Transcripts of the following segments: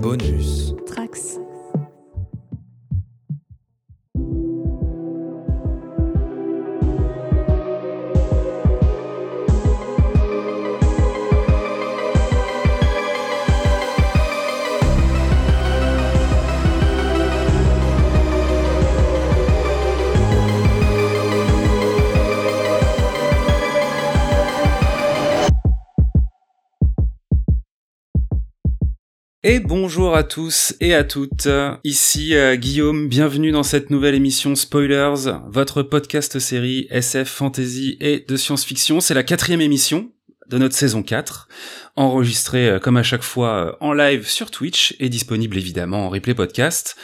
Bonus. Trax. Et bonjour à tous et à toutes. Ici euh, Guillaume, bienvenue dans cette nouvelle émission Spoilers, votre podcast série SF, fantasy et de science-fiction. C'est la quatrième émission de notre saison 4, enregistrée euh, comme à chaque fois euh, en live sur Twitch et disponible évidemment en replay podcast.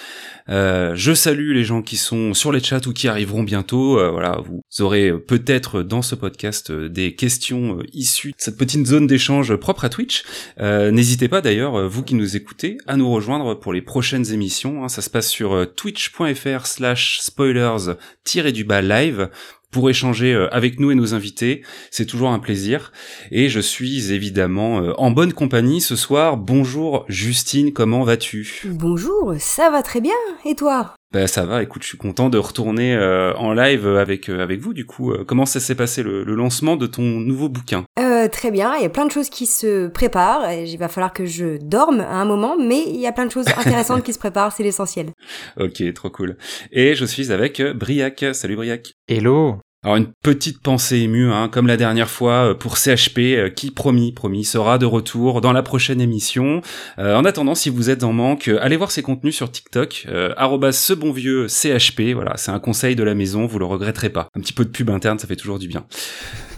Euh, je salue les gens qui sont sur les chats ou qui arriveront bientôt. Euh, voilà, vous aurez peut-être dans ce podcast euh, des questions issues de cette petite zone d'échange propre à Twitch. N'hésitez pas d'ailleurs, vous qui nous écoutez, à nous rejoindre pour les prochaines émissions. Hein. Ça se passe sur twitch.fr slash spoilers-du-bas live pour échanger euh, avec nous et nos invités. C'est toujours un plaisir. Et je suis évidemment euh, en bonne compagnie ce soir. Bonjour Justine, comment vas-tu? Bonjour, ça va très bien. Et toi? Ben ça va, écoute, je suis content de retourner euh, en live avec avec vous. Du coup, comment ça s'est passé le, lancement de ton nouveau bouquin? Euh, Très bien, il y a plein de choses qui se préparent. Il va falloir que je dorme à un moment, mais il y a plein de choses intéressantes qui se préparent, c'est l'essentiel. Ok, trop cool. Et je suis avec Briac. Salut Briac. Hello. Alors une petite pensée émue, hein, comme la dernière fois euh, pour CHP, euh, qui promis, promis, sera de retour dans la prochaine émission. Euh, en attendant, si vous êtes en manque, allez voir ses contenus sur TikTok, euh, ce bon vieux CHP. Voilà, c'est un conseil de la maison, vous le regretterez pas. Un petit peu de pub interne, ça fait toujours du bien.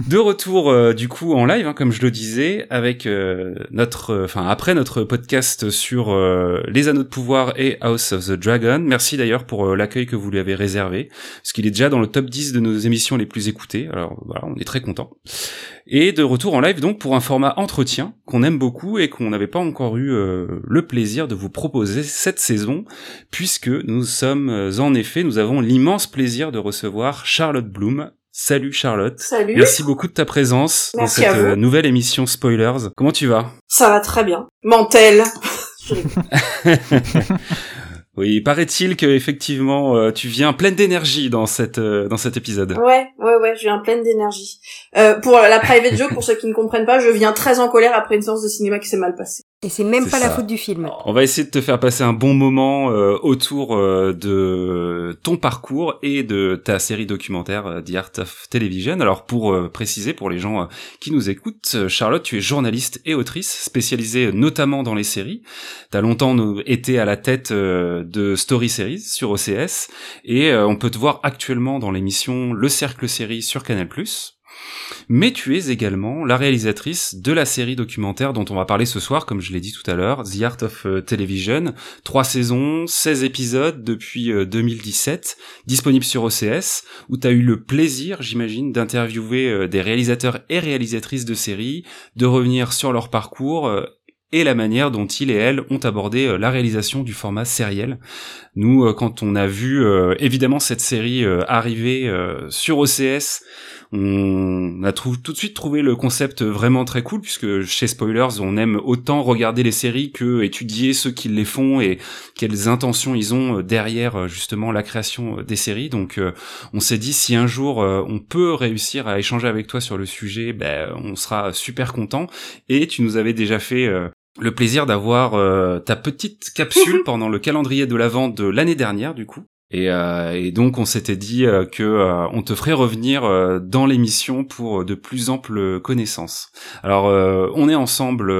De retour du coup en live, hein, comme je le disais, avec notre, enfin après notre podcast sur les Anneaux de Pouvoir et House of the Dragon. Merci d'ailleurs pour l'accueil que vous lui avez réservé, parce qu'il est déjà dans le top 10 de nos émissions les plus écoutées. Alors voilà, on est très content. Et de retour en live donc pour un format entretien qu'on aime beaucoup et qu'on n'avait pas encore eu euh, le plaisir de vous proposer cette saison, puisque nous sommes euh, en effet, nous avons l'immense plaisir de recevoir Charlotte Bloom. Salut Charlotte. Salut. Merci beaucoup de ta présence dans cette euh, nouvelle émission Spoilers. Comment tu vas? Ça va très bien. Mentel. Oui, paraît-il que effectivement euh, tu viens pleine d'énergie dans cette euh, dans cet épisode. Ouais, ouais, ouais, je viens pleine d'énergie. Pour la private joke, pour ceux qui ne comprennent pas, je viens très en colère après une séance de cinéma qui s'est mal passée. Et c'est même pas la faute du film. On va essayer de te faire passer un bon moment euh, autour euh, de ton parcours et de ta série documentaire euh, The Art of Television. Alors pour préciser pour les gens qui nous écoutent, Charlotte, tu es journaliste et autrice spécialisée notamment dans les séries. Tu as longtemps été à la tête de Story Series sur OCS et on peut te voir actuellement dans l'émission Le Cercle Série sur Canal+ mais tu es également la réalisatrice de la série documentaire dont on va parler ce soir, comme je l'ai dit tout à l'heure, The Art of euh, Television. Trois saisons, 16 épisodes depuis 2017, euh, disponible sur OCS, où tu as eu le plaisir, j'imagine, d'interviewer euh, des réalisateurs et réalisatrices de séries, de revenir sur leur parcours et la manière dont ils et elles ont abordé la réalisation du format sériel. Nous, quand on a vu évidemment cette série arriver sur OCS, on a tout de suite trouvé le concept vraiment très cool puisque chez Spoilers, on aime autant regarder les séries que étudier ceux qui les font et quelles intentions ils ont derrière justement la création des séries. Donc on s'est dit si un jour on peut réussir à échanger avec toi sur le sujet, ben on sera super content. Et tu nous avais déjà fait le plaisir d'avoir ta petite capsule pendant le calendrier de l'avant de l'année dernière du coup. Et, euh, et, donc on s'était dit euh, que euh, on te ferait revenir euh, dans l'émission pour de plus amples connaissances. Alors on est ensemble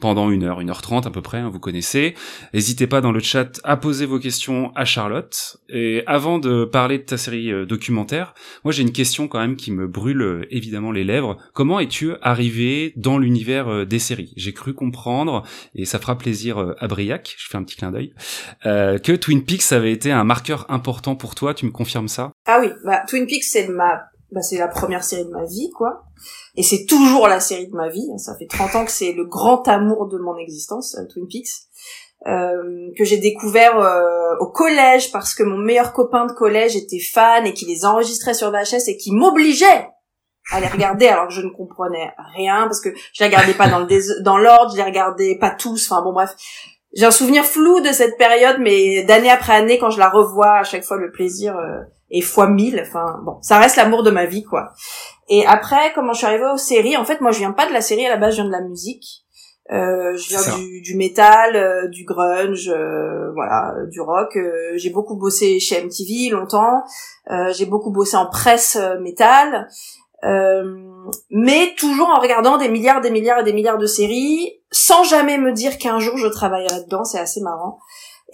pendant une heure, une heure trente à peu près, hein, vous connaissez. N'hésitez pas dans le chat à poser vos questions à Charlotte. Et avant de parler de ta série euh, documentaire, moi j'ai une question quand même qui me brûle euh, évidemment les lèvres. Comment es-tu arrivé dans l'univers euh, des séries? J'ai cru comprendre, et ça fera plaisir à Briac, je fais un petit clin d'œil, que Twin Peaks avait été un marqueur important pour toi, tu me confirmes ça? Ah oui, bah, Twin Peaks c'est ma bah, c'est la première série de ma vie, quoi. Et c'est toujours la série de ma vie. Ça fait 30 ans que c'est le grand amour de mon existence, euh, Twin Peaks. Euh, que j'ai découvert euh, au collège parce que mon meilleur copain de collège était fan et qui les enregistrait sur VHS et qui m'obligeait à les regarder alors que je ne comprenais rien parce que je les regardais pas dans le dans l'ordre, je les regardais pas tous. Enfin bon bref, j'ai un souvenir flou de cette période, mais d'année après année, quand je la revois, à chaque fois le plaisir euh, est fois mille. Enfin bon, ça reste l'amour de ma vie, quoi. Et après, comment je suis arrivée aux séries En fait, moi, je viens pas de la série à la base, je viens de la musique. Euh, je viens du, du métal, euh, du grunge, euh, voilà, du rock. j'ai beaucoup bossé chez MTV longtemps. j'ai beaucoup bossé en presse métal. mais toujours en regardant des milliards, des milliards et des milliards de séries, sans jamais me dire qu'un jour je travaillerai dedans. C'est assez marrant.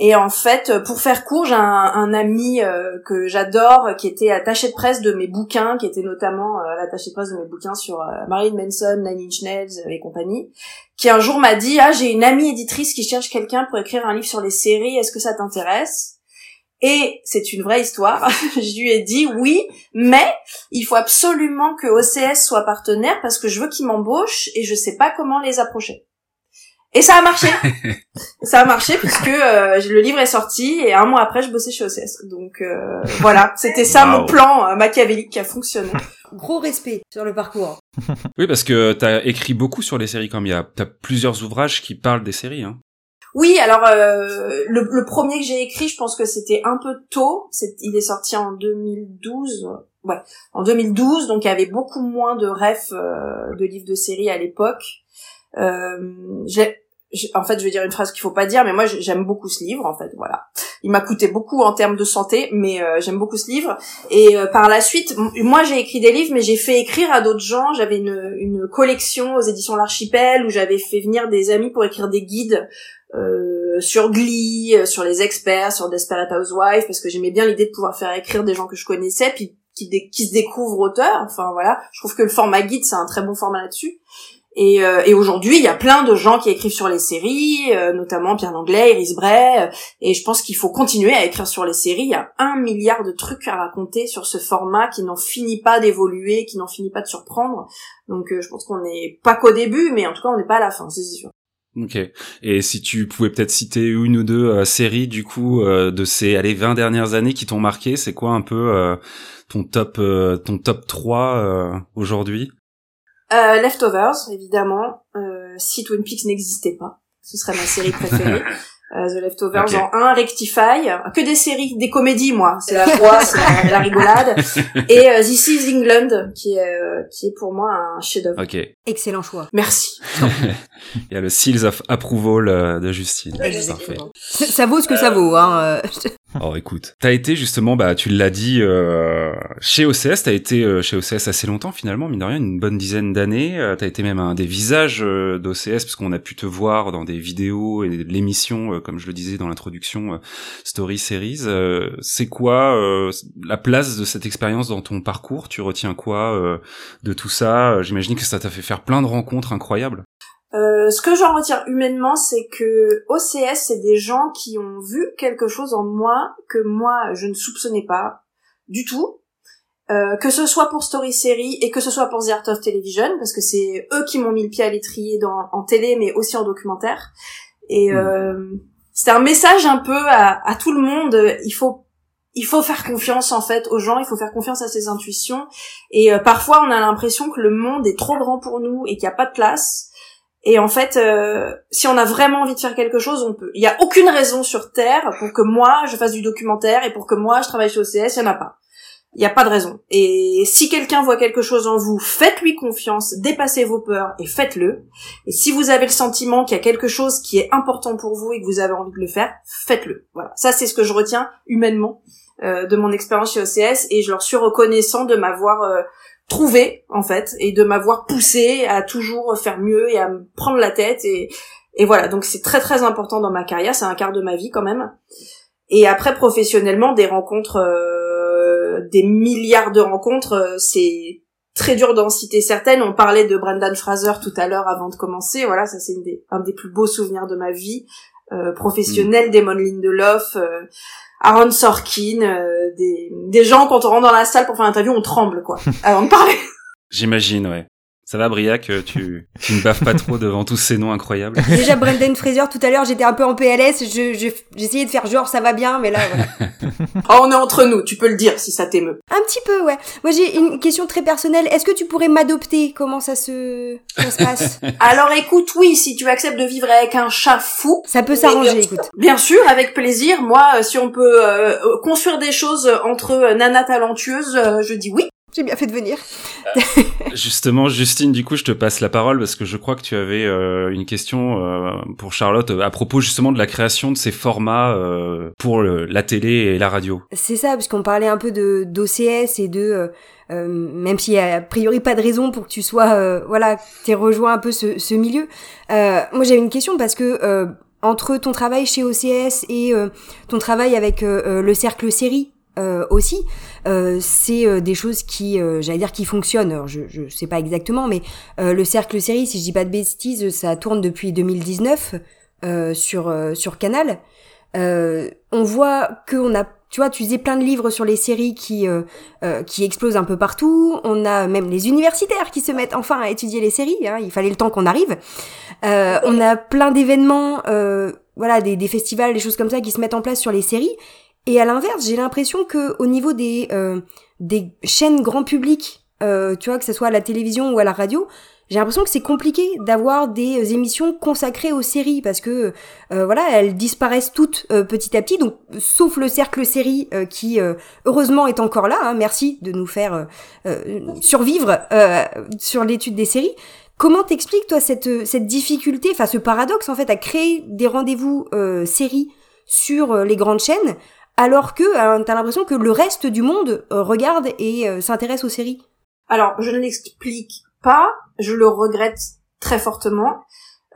Et en fait, pour faire court, j'ai un, ami euh, que j'adore, qui était attaché de presse de mes bouquins, qui était notamment euh, l'attaché de presse de mes bouquins sur euh, Marilyn Manson, Nine Inch Nails et compagnie, qui un jour m'a dit ah j'ai une amie éditrice qui cherche quelqu'un pour écrire un livre sur les séries, est-ce que ça t'intéresse? Et c'est une vraie histoire. je lui ai dit oui, mais il faut absolument que OCS soit partenaire parce que je veux qu'il m'embauche et je sais pas comment les approcher. Et ça a marché. ça a marché puisque euh, le livre est sorti et un mois après je bossais chez OCS. Donc euh, voilà, c'était ça mon plan euh, machiavélique qui a fonctionné. Gros respect sur le parcours. oui, parce que t'as écrit beaucoup sur les séries comme il y a t'as plusieurs ouvrages qui parlent des séries. Hein. Oui, alors le, le, premier que j'ai écrit, je pense que c'était un peu tôt. C'est, il est sorti en 2012. Ouais, en 2012, donc il y avait beaucoup moins de refs de livres de séries à l'époque. Euh, j'ai en fait, je vais dire une phrase qu'il faut pas dire, mais moi j'aime beaucoup ce livre. En fait, voilà. Il m'a coûté beaucoup en termes de santé, mais euh, j'aime beaucoup ce livre. Et euh, par la suite, moi j'ai écrit des livres, mais j'ai fait écrire à d'autres gens. J'avais une, collection aux éditions L'Archipel où j'avais fait venir des amis pour écrire des guides euh, sur Glee, sur les experts, sur Desperate Housewives, parce que j'aimais bien l'idée de pouvoir faire écrire des gens que je connaissais, puis qui, qui se découvrent auteurs. Enfin voilà, je trouve que le format guide c'est un très bon format là-dessus. Et, euh, et aujourd'hui, il y a plein de gens qui écrivent sur les séries, euh, notamment Pierre Langlais, Iris Bray, euh, et je pense qu'il faut continuer à écrire sur les séries. Il y a un milliard de trucs à raconter sur ce format qui n'en finit pas d'évoluer, qui n'en finit pas de surprendre. Donc je pense qu'on n'est pas qu'au début, mais en tout cas on n'est pas à la fin, c'est sûr. Ok. Et si tu pouvais peut-être citer une ou deux séries du coup de ces allez 20 dernières années qui t'ont marqué, c'est quoi un peu ton top ton top 3 aujourd'hui? Euh, Leftovers, évidemment. Euh, si Twin Peaks n'existait pas, ce serait ma série préférée. Euh, The Leftovers en 1, Rectify, que des séries, des comédies moi, c'est la joie, c'est la, rigolade, et euh, This is England qui est euh, qui est pour moi un chef-d'œuvre. Ok. Excellent choix. Merci. Il y a le Seals of Approval de Justine. Parfait. Ça vaut ce que ça vaut, hein. Oh, écoute, t'as été justement, bah, tu l'as dit, euh, chez OCS, t'as été euh, chez OCS assez longtemps finalement, mine de rien, une bonne dizaine d'années. Euh, t'as été même un des visages d'OCS parce qu'on a pu te voir dans des vidéos et l'émission, comme je le disais dans l'introduction, Story Series. C'est quoi la place de cette expérience dans ton parcours? Tu retiens quoi de tout ça? J'imagine que ça t'a fait faire plein de rencontres incroyables. Euh, ce que j'en retire humainement, c'est que OCS, c'est des gens qui ont vu quelque chose en moi que moi, je ne soupçonnais pas du tout. Euh, que ce soit pour Story Series et que ce soit pour The Art of Television, parce que c'est eux qui m'ont mis le pied à l'étrier dans, en télé, mais aussi en documentaire. Et hmm. euh, c'est un message un peu à, à, tout le monde. Il faut il faut faire confiance en fait aux gens, il faut faire confiance à ses intuitions. Et euh, parfois, on a l'impression que le monde est trop grand pour nous et qu'il n'y a pas de place. Et en fait, euh, si on a vraiment envie de faire quelque chose, on peut. Il n'y a aucune raison sur Terre pour que moi, je fasse du documentaire et pour que moi, je travaille chez OCS, il n'y en a pas. Il n'y a pas de raison. Et si quelqu'un voit quelque chose en vous, faites-lui confiance, dépassez vos peurs et faites-le. Et si vous avez le sentiment qu'il y a quelque chose qui est important pour vous et que vous avez envie de le faire, faites-le. Voilà. Ça, c'est ce que je retiens humainement euh, de mon expérience chez OCS et je leur suis reconnaissant de m'avoir euh, trouvé en fait et de m'avoir poussé à toujours faire mieux et à me prendre la tête et et voilà. Donc c'est très très important dans ma carrière. C'est un quart de ma vie quand même. Et après professionnellement des rencontres euh, des milliards de rencontres euh, c'est très dur d'en citer certaines. On parlait de Brendan Fraser tout à l'heure avant de commencer. Voilà ça c'est un des plus beaux souvenirs de ma vie euh, professionnelle mm. Damon Lindelof Aaron Sorkin, euh, des, des gens quand on rentre dans la salle pour faire l'interview, on tremble quoi, avant de parler. J'imagine, ouais. Ça va, Briac, euh, tu, tu ne baves pas trop devant tous ces noms incroyables? Déjà, Brendan Fraser, tout à l'heure, j'étais un peu en PLS, je, je, j'essayais de faire genre ça va bien, mais là, voilà. oh, on est entre nous, tu peux le dire si ça t'émeut. Un petit peu, ouais. Moi, j'ai une question très personnelle. Est-ce que tu pourrais m'adopter? Comment ça se, ça se passe? Alors écoute, oui, si tu acceptes de vivre avec un chat fou. Ça peut s'arranger, écoute. Bien sûr, avec plaisir. Moi, euh, si on peut euh, construire des choses entre euh, nana talentueuse, je dis oui. J'ai bien fait de venir. Justement, Justine, du coup, je te passe la parole parce que je crois que tu avais euh, une question euh, pour Charlotte euh, à propos justement de la création de ces formats pour la télé et la radio. C'est ça, parce qu'on parlait un peu de d'OCS et de même s'il y a a priori pas de raison pour que tu sois voilà, t'aies rejoint un peu ce, ce milieu. moi, j'avais une question parce que entre ton travail chez OCS et ton travail avec le cercle série euh, aussi, euh, c'est euh, des choses qui, j'allais dire, qui fonctionnent. Alors, je, je sais pas exactement, mais le cercle série, si je dis pas de bêtises, ça tourne depuis 2019 sur sur Canal. on voit qu'on a, tu vois, tu disais plein de livres sur les séries qui qui explosent un peu partout. On a même les universitaires qui se mettent enfin à étudier les séries. Hein, il fallait le temps qu'on arrive. on a plein d'événements, voilà, des, des festivals, des choses comme ça qui se mettent en place sur les séries. Et à l'inverse, j'ai l'impression que au niveau des euh, des chaînes grand public, euh, tu vois, que ce soit à la télévision ou à la radio, j'ai l'impression que c'est compliqué d'avoir des euh, émissions consacrées aux séries parce que euh, voilà, elles disparaissent toutes euh, petit à petit. Donc, sauf le cercle série qui heureusement est encore là. Hein, merci de nous faire survivre sur l'étude des séries. Comment t'expliques toi cette cette difficulté, enfin ce paradoxe en fait à créer des rendez-vous séries sur les grandes chaînes alors que euh, t'as l'impression que le reste du monde euh, regarde et euh, s'intéresse aux séries. Alors, je ne l'explique pas, je le regrette très fortement.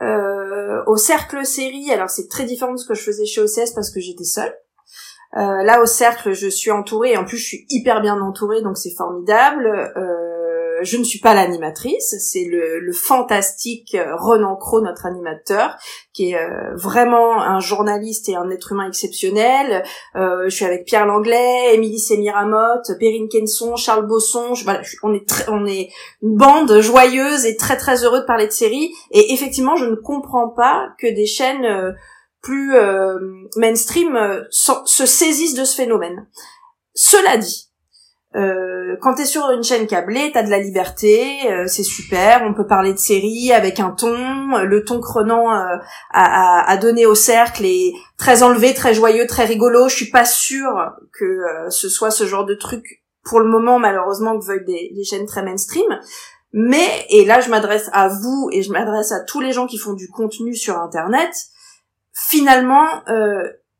au cercle série, alors c'est très différent de ce que je faisais chez OCS parce que j'étais seule. là, au cercle, je suis entourée, et en plus, je suis hyper bien entourée, donc c'est formidable. Je ne suis pas l'animatrice, c'est le, fantastique euh, Renan Cro, notre animateur, qui est euh, vraiment un journaliste et un être humain exceptionnel. je suis avec Pierre Langlais, Émilie Semiramotte, Perrine Kenson, Charles Bosson. on est on est une bande joyeuse et très très heureux de parler de séries. Et effectivement, je ne comprends pas que des chaînes plus mainstream se saisissent de ce phénomène. Cela dit, euh, quand t'es sur une chaîne câblée, t'as de la liberté, euh, c'est super. On peut parler de séries avec un ton, le ton Crenant euh, à, donner au cercle est très enlevé, très joyeux, très rigolo. Je suis pas sûre que euh, ce soit ce genre de truc pour le moment, malheureusement, que veulent des, des chaînes très mainstream. Mais et là, je m'adresse à vous et je m'adresse à tous les gens qui font du contenu sur Internet. Finalement,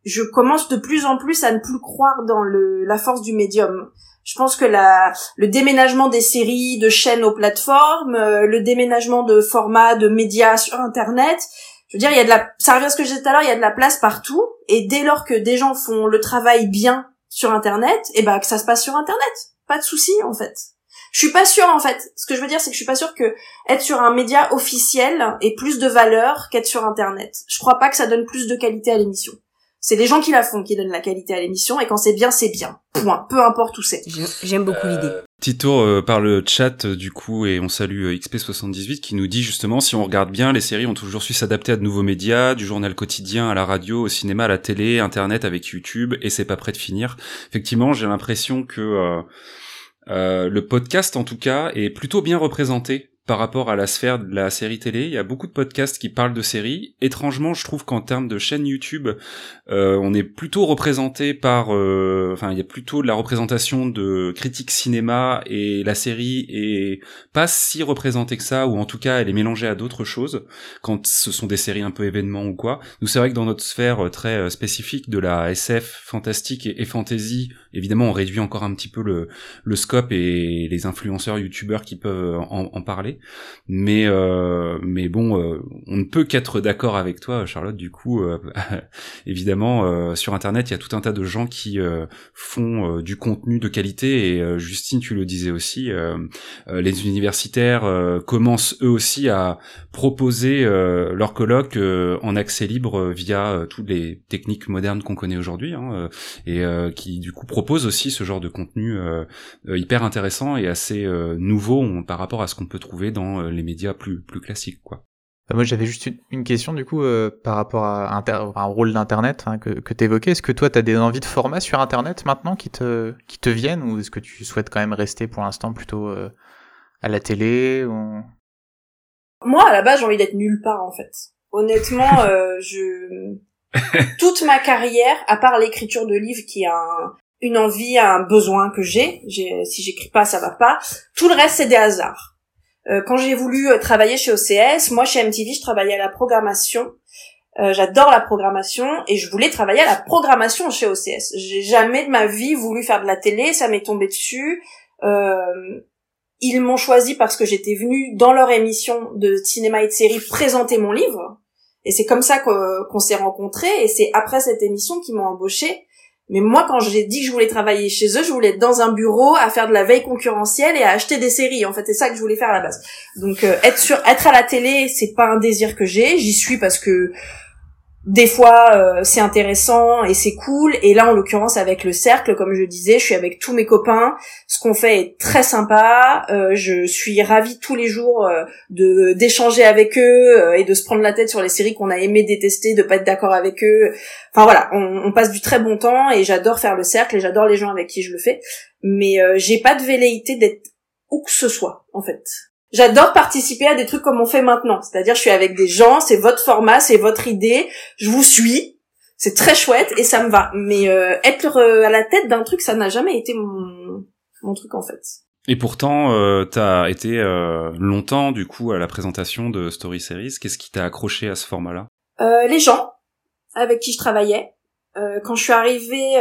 je commence de plus en plus à ne plus croire dans le, la force du médium. Je pense que la, le déménagement des séries, de chaînes aux plateformes, euh, le déménagement de formats, de médias sur Internet, je veux dire, il y a de la, ça revient à ce que je disais tout à l'heure, il y a de la place partout, et dès lors que des gens font le travail bien sur Internet, et eh ben que ça se passe sur Internet, pas de souci en fait. Je suis pas sûre en fait. Ce que je veux dire, c'est que je suis pas sûre que être sur un média officiel ait plus de valeur qu'être sur Internet. Je crois pas que ça donne plus de qualité à l'émission. C'est les gens qui la font qui donnent la qualité à l'émission, et quand c'est bien, c'est bien. Point. Peu importe où c'est. J'aime beaucoup l'idée. Petit tour euh, par le chat euh, du coup et on salue euh, XP78 qui nous dit justement si on regarde bien les séries ont toujours su s'adapter à de nouveaux médias, du journal quotidien à la radio, au cinéma, à la télé, internet avec YouTube et c'est pas prêt de finir. Effectivement j'ai l'impression que le podcast en tout cas est plutôt bien représenté par rapport à la sphère de la série télé. Il y a beaucoup de podcasts qui parlent de séries. Étrangement, je trouve qu'en termes de chaîne YouTube, euh, on est plutôt représenté par, euh, enfin, il y a plutôt de la représentation de critiques cinéma et la série est pas si représentée que ça, ou en tout cas, elle est mélangée à d'autres choses quand ce sont des séries un peu événements ou quoi. Nous, c'est vrai que dans notre sphère très euh, spécifique de la SF fantastique et, et fantasy, évidemment, on réduit encore un petit peu le, le scope et les influenceurs youtubeurs qui peuvent en, en parler. Mais euh, mais bon, euh, on ne peut qu'être d'accord avec toi, Charlotte. Du coup, euh, évidemment, sur Internet, il y a tout un tas de gens qui font du contenu de qualité. Et Justine, tu le disais aussi, les universitaires commencent eux aussi à proposer leurs colloques en accès libre via toutes les techniques modernes qu'on connaît aujourd'hui, hein, et qui du coup proposent aussi ce genre de contenu hyper intéressant et assez nouveau par rapport à ce qu'on peut trouver retrouver dans les médias plus plus classiques, quoi. Bah, moi, j'avais juste une, question du coup par rapport à un rôle d'internet hein, que, que tu évoquais. Est-ce que toi, tu as des envies de format sur internet maintenant qui te qui te viennent ou est-ce que tu souhaites quand même rester pour l'instant plutôt à la télé ou... Moi, à la base, j'ai envie d'être nulle part en fait. Honnêtement, je toute ma carrière, à part l'écriture de livres qui a une envie, un besoin que j'ai, si j'écris pas, ça va pas. Tout le reste, c'est des hasards. Euh, quand j'ai voulu euh, travailler chez OCS, moi chez MTV, je travaillais à la programmation. Euh, j'adore la programmation et je voulais travailler à la programmation chez OCS. J'ai jamais de ma vie voulu faire de la télé, ça m'est tombé dessus. ils m'ont choisi parce que j'étais venue dans leur émission de cinéma et de série présenter mon livre. Et c'est comme ça qu'on s'est rencontrés. Et c'est après cette émission qu'ils m'ont embauché. Mais moi, quand j'ai dit que je voulais travailler chez eux, je voulais être dans un bureau à faire de la veille concurrentielle et à acheter des séries. En fait, c'est ça que je voulais faire à la base. Donc, euh, être sur, être à la télé, c'est pas un désir que j'ai. J'y suis parce que des fois euh, c'est intéressant et c'est cool. Et là en l'occurrence avec le cercle comme je disais je suis avec tous mes copains. Ce qu'on fait est très sympa. Euh, je suis ravie tous les jours euh, de d'échanger avec eux et de se prendre la tête sur les séries qu'on a aimé détester de pas être d'accord avec eux. Enfin voilà on, on, passe du très bon temps et j'adore faire le cercle et j'adore les gens avec qui je le fais. Mais j'ai pas de velléité d'être où que ce soit en fait J'adore participer à des trucs comme on fait maintenant. C'est-à-dire, je suis avec des gens, c'est votre format, c'est votre idée, je vous suis, c'est très chouette et ça me va. Mais euh, être euh, à la tête d'un truc, ça n'a jamais été mon, mon truc en fait. Et pourtant, euh, t'as été euh, longtemps du coup à la présentation de Story Series. Qu'est-ce qui t'a accroché à ce format-là? Euh, Les gens avec qui je travaillais. quand je suis arrivée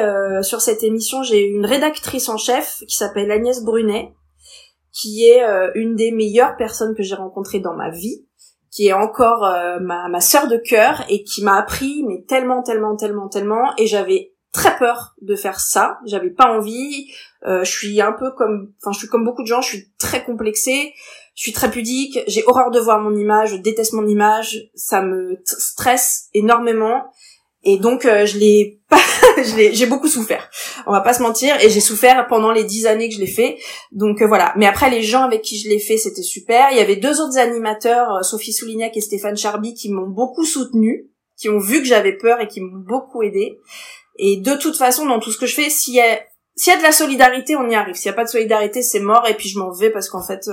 sur cette émission, j'ai eu une rédactrice en chef qui s'appelle Agnès Brunet, qui est euh, une des meilleures personnes que j'ai rencontrées dans ma vie, qui est encore euh, ma, ma sœur de cœur et qui m'a appris mais tellement, tellement, tellement, tellement, et j'avais très peur de faire ça, j'avais pas envie, euh, je suis un peu comme, enfin je suis comme beaucoup de gens, je suis très complexée, je suis très pudique, j'ai horreur de voir mon image, je déteste mon image, ça me stresse énormément et donc euh, je l'ai pas, j'ai beaucoup souffert. On va pas se mentir, et j'ai souffert pendant les dix années que je l'ai fait. Donc euh, voilà. Mais après les gens avec qui je l'ai fait, c'était super. Il y avait deux autres animateurs, euh, Sophie Soulignac et Stéphane Charby, qui m'ont beaucoup soutenu, qui ont vu que j'avais peur et qui m'ont beaucoup aidé. Et de toute façon, dans tout ce que je fais, s'il y a s'il y a de la solidarité, on y arrive. S'il y a pas de solidarité, c'est mort. Et puis je m'en vais parce qu'en fait,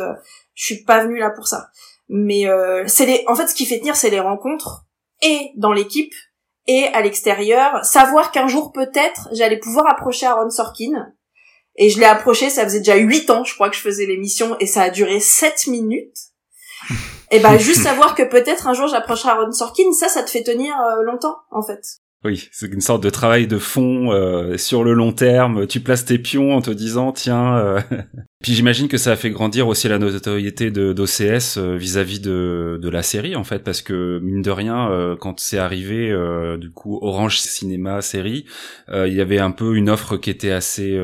je suis pas venue là pour ça. Mais c'est les, en fait, ce qui fait tenir, c'est les rencontres et dans l'équipe et à l'extérieur, savoir qu'un jour peut-être j'allais pouvoir approcher Aaron Sorkin. Et je l'ai approché, ça faisait déjà huit ans, je crois que je faisais l'émission, et ça a duré sept minutes. et ben juste savoir que peut-être un jour j'approcherai Aaron Sorkin, ça, ça te fait tenir euh, longtemps, en fait. Oui, c'est une sorte de travail de fond euh, sur le long terme. Tu places tes pions en te disant, tiens, euh, puis j'imagine que ça a fait grandir aussi la notoriété d'OCS euh, vis-à-vis de, la série en fait parce que mine de rien euh, quand c'est arrivé euh, du coup Orange Cinéma série il y avait un peu une offre qui était assez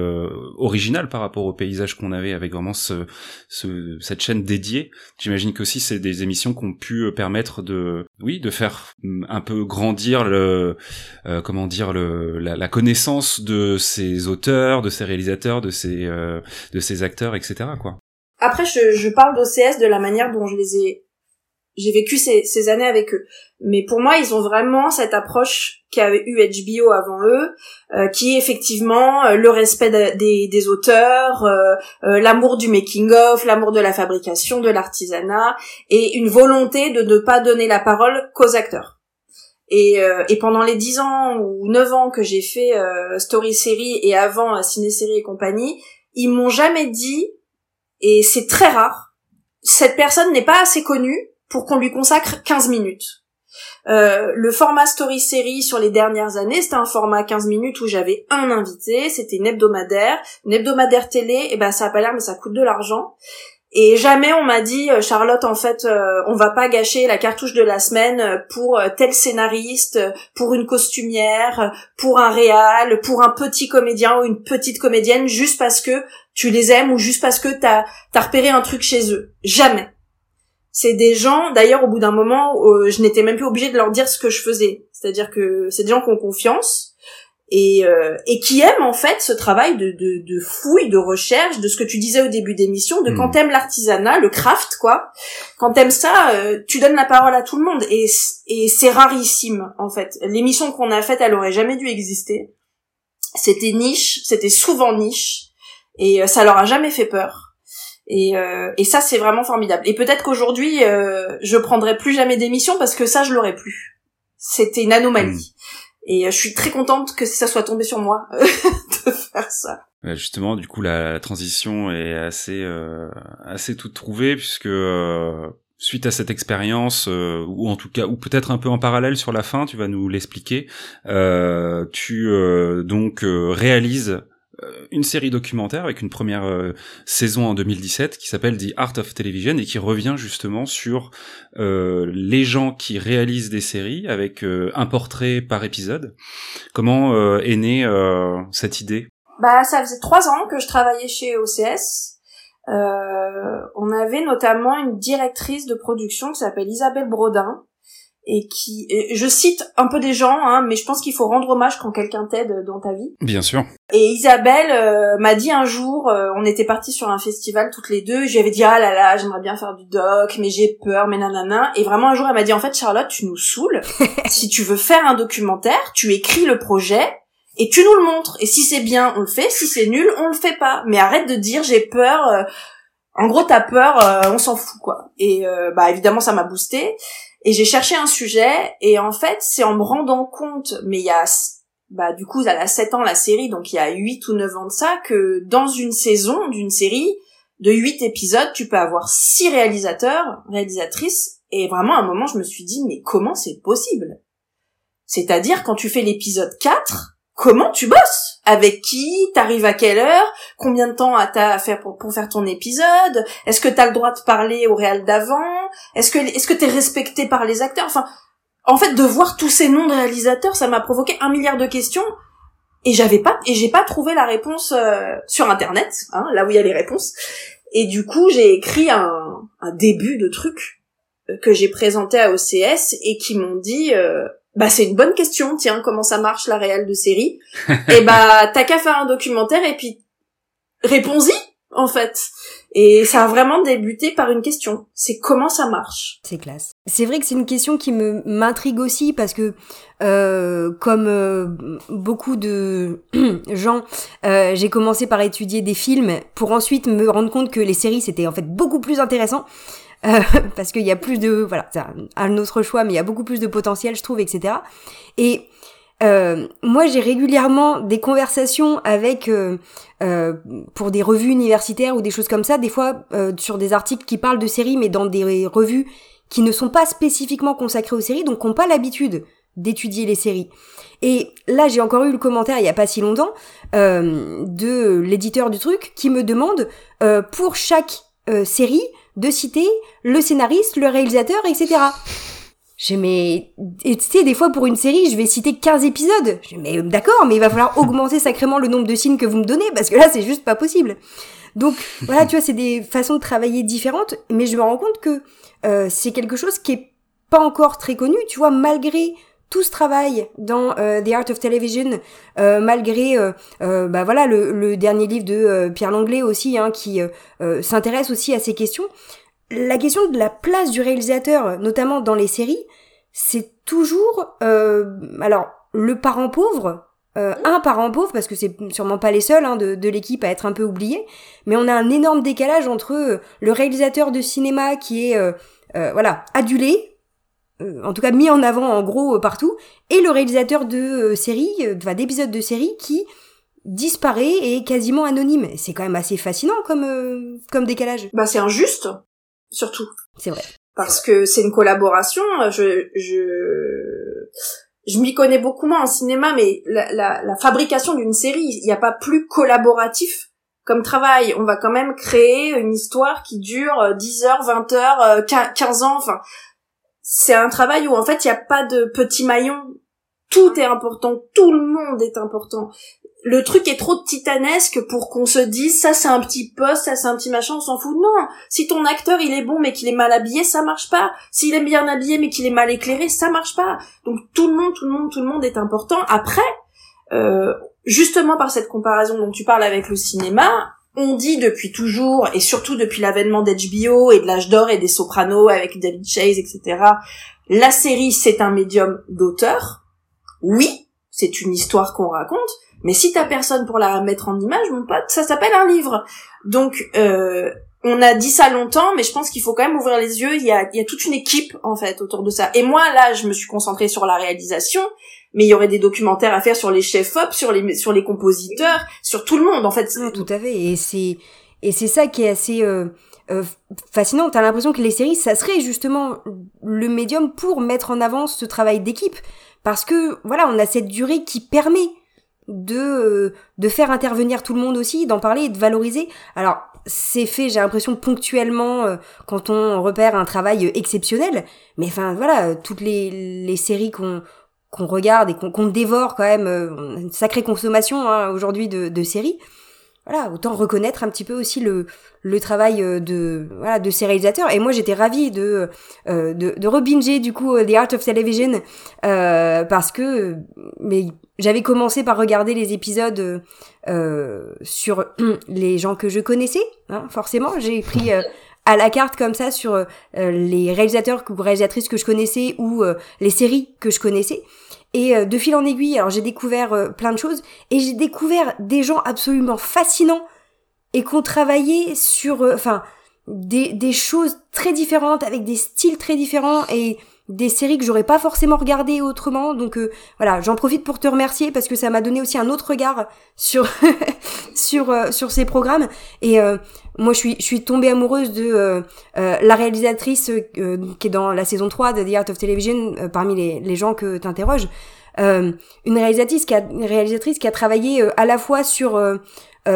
originale par rapport au paysage qu'on avait avec vraiment ce, ce cette chaîne dédiée. J'imagine qu'aussi c'est des émissions qui ont pu permettre de oui de faire mm, un peu grandir le comment dire la, la, connaissance de ces auteurs, de ces réalisateurs, de ces de ces acteurs etc. Après, je, parle d'OCS de la manière dont je les ai, j'ai vécu ces, années avec eux. Mais pour moi, ils ont vraiment cette approche qu'avait eu HBO avant eux, euh, qui est effectivement euh, le respect des, des, auteurs, euh, l'amour du making of, l'amour de la fabrication, de l'artisanat, et une volonté de ne pas donner la parole qu'aux acteurs. Et, et, pendant les dix ans ou neuf ans que j'ai fait story série et avant ciné série et compagnie, ils m'ont jamais dit, et c'est très rare, cette personne n'est pas assez connue pour qu'on lui consacre 15 minutes. Euh, le format story série sur les dernières années, c'était un format 15 minutes où j'avais un invité, c'était une hebdomadaire, une hebdomadaire télé, et ben ça a pas l'air mais ça coûte de l'argent. Et jamais on m'a dit euh, Charlotte en fait euh, on va pas gâcher la cartouche de la semaine euh, pour tel scénariste, pour une costumière, pour un réal, pour un petit comédien ou une petite comédienne juste parce que tu les aimes ou juste parce que t'as as repéré un truc chez eux. Jamais. C'est des gens d'ailleurs au bout d'un moment je n'étais même plus obligée de leur dire ce que je faisais. C'est-à-dire que c'est des gens qui ont confiance et, euh, et qui aiment en fait ce travail de, de, de, fouille, de recherche, de ce que tu disais au début d'émission, de quand Mhm. t'aimes l'artisanat, le craft, quoi. Quand t'aimes ça, euh, tu donnes la parole à tout le monde et, c'est rarissime en fait. L'émission qu'on a faite, elle aurait jamais dû exister. C'était niche, c'était souvent niche et euh, ça leur a jamais fait peur. Et, euh, et ça, c'est vraiment formidable. Et peut-être qu'aujourd'hui, euh, je prendrai plus jamais d'émission parce que ça, je l'aurais plus. C'était une anomalie. Et euh, je suis très contente que ça soit tombé sur moi de faire ça. Ouais, Justement, du coup, la, transition est assez euh, assez toute trouvée puisque euh, suite à cette expérience, euh, ou en tout cas, ou peut-être un peu en parallèle sur la fin, tu vas nous l'expliquer. euh, tu euh, donc euh, réalises euh, une série documentaire avec une première euh, saison en 2017 qui s'appelle The Art of Television et qui revient justement sur euh, les gens qui réalisent des séries avec euh, un portrait par épisode. Comment euh, est née euh, cette idée? Bah, ça faisait trois ans que je travaillais chez OCS. Euh, on avait notamment une directrice de production qui s'appelle Isabelle Brodin et qui, et je cite un peu des gens, hein, mais je pense qu'il faut rendre hommage quand quelqu'un t'aide dans ta vie. Bien sûr. Et Isabelle euh, m'a dit un jour, euh, on était partis sur un festival toutes les deux, j'avais dit ah là là, j'aimerais bien faire du doc, mais j'ai peur, mais nanana. Et vraiment un jour elle m'a dit en fait Charlotte, tu nous saoules. si tu veux faire un documentaire, tu écris le projet et tu nous le montres. Et si c'est bien, on le fait. Si c'est nul, on le fait pas. Mais arrête de dire j'ai peur. euh, en gros, t'as peur, euh, on s'en fout quoi. Et euh, bah évidemment ça m'a boosté. Et j'ai cherché un sujet et en fait c'est en me rendant compte, mais il y a bah du coup elle a 7 ans la série donc il y a 8 ou 9 ans de ça que dans une saison d'une série de 8 épisodes tu peux avoir 6 réalisateurs réalisatrices et vraiment à un moment je me suis dit mais comment c'est possible? C'est-à-dire quand tu fais l'épisode 4 comment tu bosses? Avec qui? T'arrives à quelle heure? Combien de temps t'as à faire pour, faire ton épisode? Est-ce que t'as le droit de parler au réel d'avant? Est-ce que est-ce que t'es respecté par les acteurs? Enfin en fait de voir tous ces noms de réalisateurs ça m'a provoqué un milliard de questions et j'avais pas et j'ai pas trouvé la réponse euh, sur internet hein, là où il y a les réponses. Et du coup j'ai écrit un, un début de truc euh, que j'ai présenté à OCS et qui m'ont dit euh, bah c'est une bonne question tiens comment ça marche la réelle de série et bah t'as qu'à faire un documentaire et puis réponds-y en fait et ça a vraiment débuté par une question c'est comment ça marche C'est classe. C'est vrai que c'est une question qui me m'intrigue aussi parce que euh, comme euh, beaucoup de gens, euh, j'ai commencé par étudier des films pour ensuite me rendre compte que les séries c'était en fait beaucoup plus intéressant. Euh, parce qu'il y a plus de voilà c'est un, autre choix mais il y a beaucoup plus de potentiel je trouve etc et euh, moi j'ai régulièrement des conversations avec euh, euh, pour des revues universitaires ou des choses comme ça des fois euh, sur des articles qui parlent de séries mais dans des revues qui ne sont pas spécifiquement consacrées aux séries donc qui n'ont pas l'habitude d'étudier les séries. Et là j'ai encore eu le commentaire il y a pas si longtemps euh, de l'éditeur du truc qui me demande pour chaque série de citer le scénariste, le réalisateur, etc. J'ai mais tu sais des fois pour une série je vais citer 15 épisodes. J'ai mais euh, d'accord mais il va falloir augmenter sacrément le nombre de signes que vous me donnez parce que là c'est juste pas possible. Donc voilà tu vois c'est des façons de travailler différentes mais je me rends compte que euh, c'est quelque chose qui est pas encore très connu tu vois malgré tout ce travail dans euh, The Art of Television, euh, malgré euh, euh, bah voilà le, le dernier livre de euh, Pierre Langlais aussi, hein, qui s'intéresse aussi à ces questions. La question de la place du réalisateur, notamment dans les séries, c'est toujours alors le parent pauvre. un parent pauvre parce que c'est sûrement pas les seuls hein, de, de l'équipe à être un peu oubliés, mais on a un énorme décalage entre le réalisateur de cinéma qui est voilà adulé, en tout cas mis en avant en gros euh, partout, et le réalisateur de euh, série, euh, enfin d'épisodes de série qui disparaît et est quasiment anonyme. C'est quand même assez fascinant comme euh, comme décalage. bah c'est injuste surtout C'est vrai. parce que c'est une collaboration. Je je je m'y connais beaucoup moins en cinéma, mais la, la, la fabrication d'une série, il n'y a pas plus collaboratif comme travail. On va quand même créer une histoire qui dure euh, 10 heures, 20 heures, euh, 15 ans. Enfin, c'est un travail où en fait il n'y a pas de petits maillons. Tout est important, tout le monde est important. Le truc est trop titanesque pour qu'on se dise ça c'est un petit poste, ça c'est un petit machin, on s'en fout. Non, si ton acteur il est bon mais qu'il est mal habillé, ça marche pas. S'il est bien habillé mais qu'il est mal éclairé, ça marche pas. Donc tout le monde, tout le monde, tout le monde est important. Après, euh, justement par cette comparaison dont tu parles avec le cinéma, on dit depuis toujours, et surtout depuis l'avènement d'HBO et de l'âge d'or et des sopranos avec David Chase, etc., la série c'est un médium d'auteur. Oui, c'est une histoire qu'on raconte, mais si t'as personne pour la mettre en image, mon pote, ça s'appelle un livre. Donc, euh, on a dit ça longtemps, mais je pense qu'il faut quand même ouvrir les yeux. Il y a, il y a toute une équipe en fait autour de ça. Et moi, là, je me suis concentrée sur la réalisation, mais il y aurait des documentaires à faire sur les chefs-op, sur les sur les compositeurs, sur tout le monde en fait. tout à fait. Et c'est et c'est ça qui est assez euh, euh, fascinant. T'as l'impression que les séries, ça serait justement le médium pour mettre en avant ce travail d'équipe, parce que voilà, on a cette durée qui permet de euh, de faire intervenir tout le monde aussi, d'en parler et de valoriser. Alors c'est fait, j'ai l'impression ponctuellement euh, quand on repère un travail exceptionnel, mais enfin voilà, toutes les les séries qu'on qu'on regarde et qu'on dévore quand même, euh, une sacrée consommation hein, aujourd'hui de, de séries voilà, autant reconnaître un petit peu aussi le, le travail euh, de, voilà, de ces réalisateurs. Et moi, j'étais ravie de, euh, de, de rebinger, du coup, euh, The Art of Television, euh, parce que, mais j'avais commencé par regarder les épisodes euh, sur les gens que je connaissais, hein, forcément. J'ai pris à la carte comme ça sur les réalisateurs ou réalisatrices que je connaissais ou les séries que je connaissais. Et euh, de fil en aiguille, alors j'ai découvert euh, plein de choses et j'ai découvert des gens absolument fascinants et qui ont travaillé sur, euh, enfin, des, des choses très différentes avec des styles très différents et des séries que j'aurais pas forcément regardées autrement. Donc voilà, j'en profite pour te remercier parce que ça m'a donné aussi un autre regard sur sur sur ces programmes. Et moi, je suis je suis tombée amoureuse de la réalisatrice qui est dans la saison 3 de The Art of Television parmi les les gens que t'interroges. Euh, une réalisatrice qui a une réalisatrice qui a travaillé à la fois sur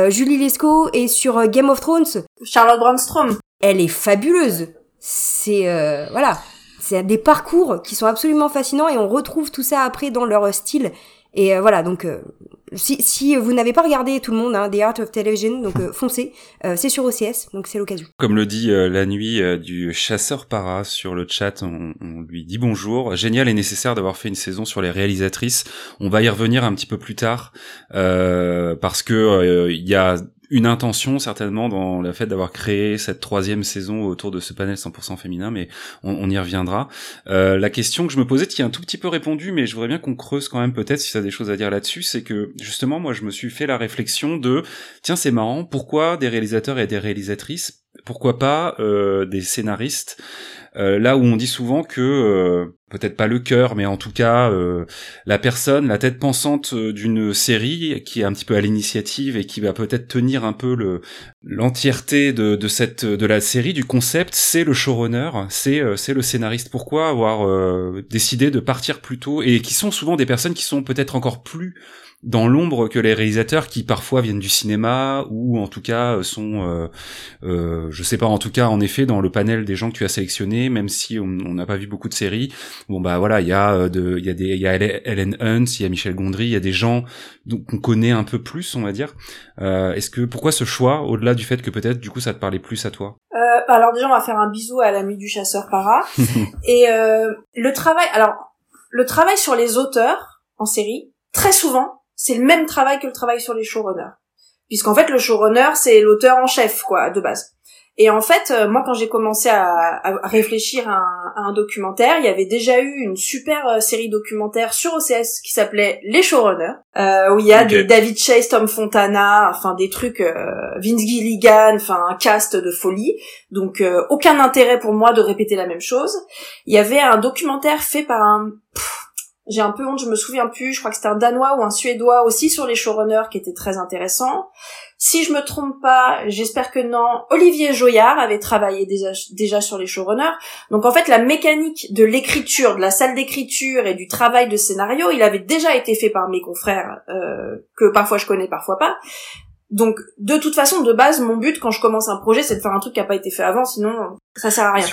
Julie Lescaut et sur Game of Thrones. Charlotte Brandstrom. Elle est fabuleuse. C'est voilà, c'est des parcours qui sont absolument fascinants et on retrouve tout ça après dans leur style. Et voilà, donc si, si vous n'avez pas regardé tout le monde, hein, The Art of Television, donc euh, foncez, euh, c'est sur OCS, donc c'est l'occasion. Comme le dit euh, la nuit du chasseur para sur le chat, on, on, lui dit bonjour. Génial et nécessaire d'avoir fait une saison sur les réalisatrices. On va y revenir un petit peu plus tard parce que il y a une intention certainement dans le fait d'avoir créé cette troisième saison autour de ce panel 100% féminin, mais on, y reviendra. Euh, la question que je me posais, qui est un tout petit peu répondu, mais je voudrais bien qu'on creuse quand même peut-être si tu as des choses à dire là-dessus, c'est que justement moi je me suis fait la réflexion de tiens c'est marrant, pourquoi des réalisateurs et des réalisatrices pourquoi pas euh, des scénaristes là où on dit souvent que euh, peut-être pas le cœur, mais en tout cas euh, la personne, la tête pensante d'une série qui est un petit peu à l'initiative et qui va peut-être tenir un peu le l'entièreté de, cette de la série, du concept, c'est le showrunner, c'est c'est le scénariste. Pourquoi avoir décidé de partir plus tôt et qui sont souvent des personnes qui sont peut-être encore plus dans l'ombre que les réalisateurs qui parfois viennent du cinéma ou en tout cas sont, euh, euh, je sais pas, en tout cas en effet dans le panel des gens que tu as sélectionnés, même si on n'a pas vu beaucoup de séries. Bon bah voilà, il y a euh, de, il y a des, il y a Ellen Hunt, il y a Michel Gondry, il y a des gens qu'on connaît un peu plus, on va dire. Euh, Est-ce que pourquoi ce choix, au-delà du fait que peut-être du coup ça te parlait plus à toi? Euh, Alors déjà on va faire un bisou à l'ami du chasseur para et euh, le travail, alors le travail sur les auteurs en série, très souvent c'est le même travail que le travail sur les showrunners. Puisqu'en fait, le showrunner, c'est l'auteur en chef, quoi, de base. Et en fait, euh, moi, quand j'ai commencé à, réfléchir à un, documentaire, il y avait déjà eu une super euh, série documentaire sur OCS qui s'appelait Les Showrunners, euh, où il y a des David Chase, Tom Fontana, enfin des trucs, Vince Gilligan, enfin un cast de folie. Donc aucun intérêt pour moi de répéter la même chose. Il y avait un documentaire fait par un j'ai un peu honte, je me souviens plus, je crois que c'était un danois ou un suédois aussi sur les showrunners qui était très intéressant. Si je me trompe pas, j'espère que non, Olivier Joyard avait travaillé déjà, déjà sur les showrunners. Donc en fait, la mécanique de l'écriture, de la salle d'écriture et du travail de scénario, il avait déjà été fait par mes confrères, euh, que parfois je connais, parfois pas. Donc, de toute façon, de base, mon but quand je commence un projet, c'est de faire un truc qui a pas été fait avant, sinon ça sert à rien.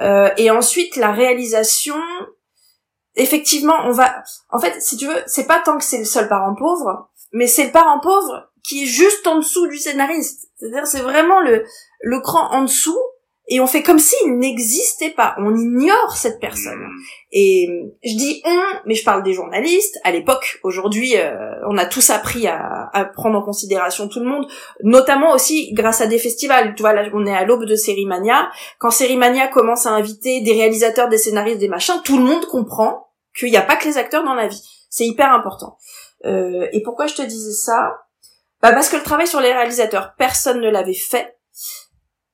Euh, et ensuite, la réalisation, effectivement, on va, en fait, si tu veux, c'est pas tant que c'est le seul parent pauvre, mais c'est le parent pauvre qui est juste en dessous du scénariste. C'est-à-dire, c'est vraiment le, le cran en dessous, et on fait comme s'il n'existait pas. On ignore cette personne. Et je dis on, mais je parle des journalistes. À l'époque, aujourd'hui, euh, on a tous appris à, à, prendre en considération tout le monde, notamment aussi grâce à des festivals. Tu vois, là, on est à l'aube de Sérimania. Quand Sérimania commence à inviter des réalisateurs, des scénaristes, des machins, tout le monde comprend qu'il n'y a pas que les acteurs dans la vie. C'est hyper important. Euh, et pourquoi je te disais ça? Bah Parce que le travail sur les réalisateurs, personne ne l'avait fait.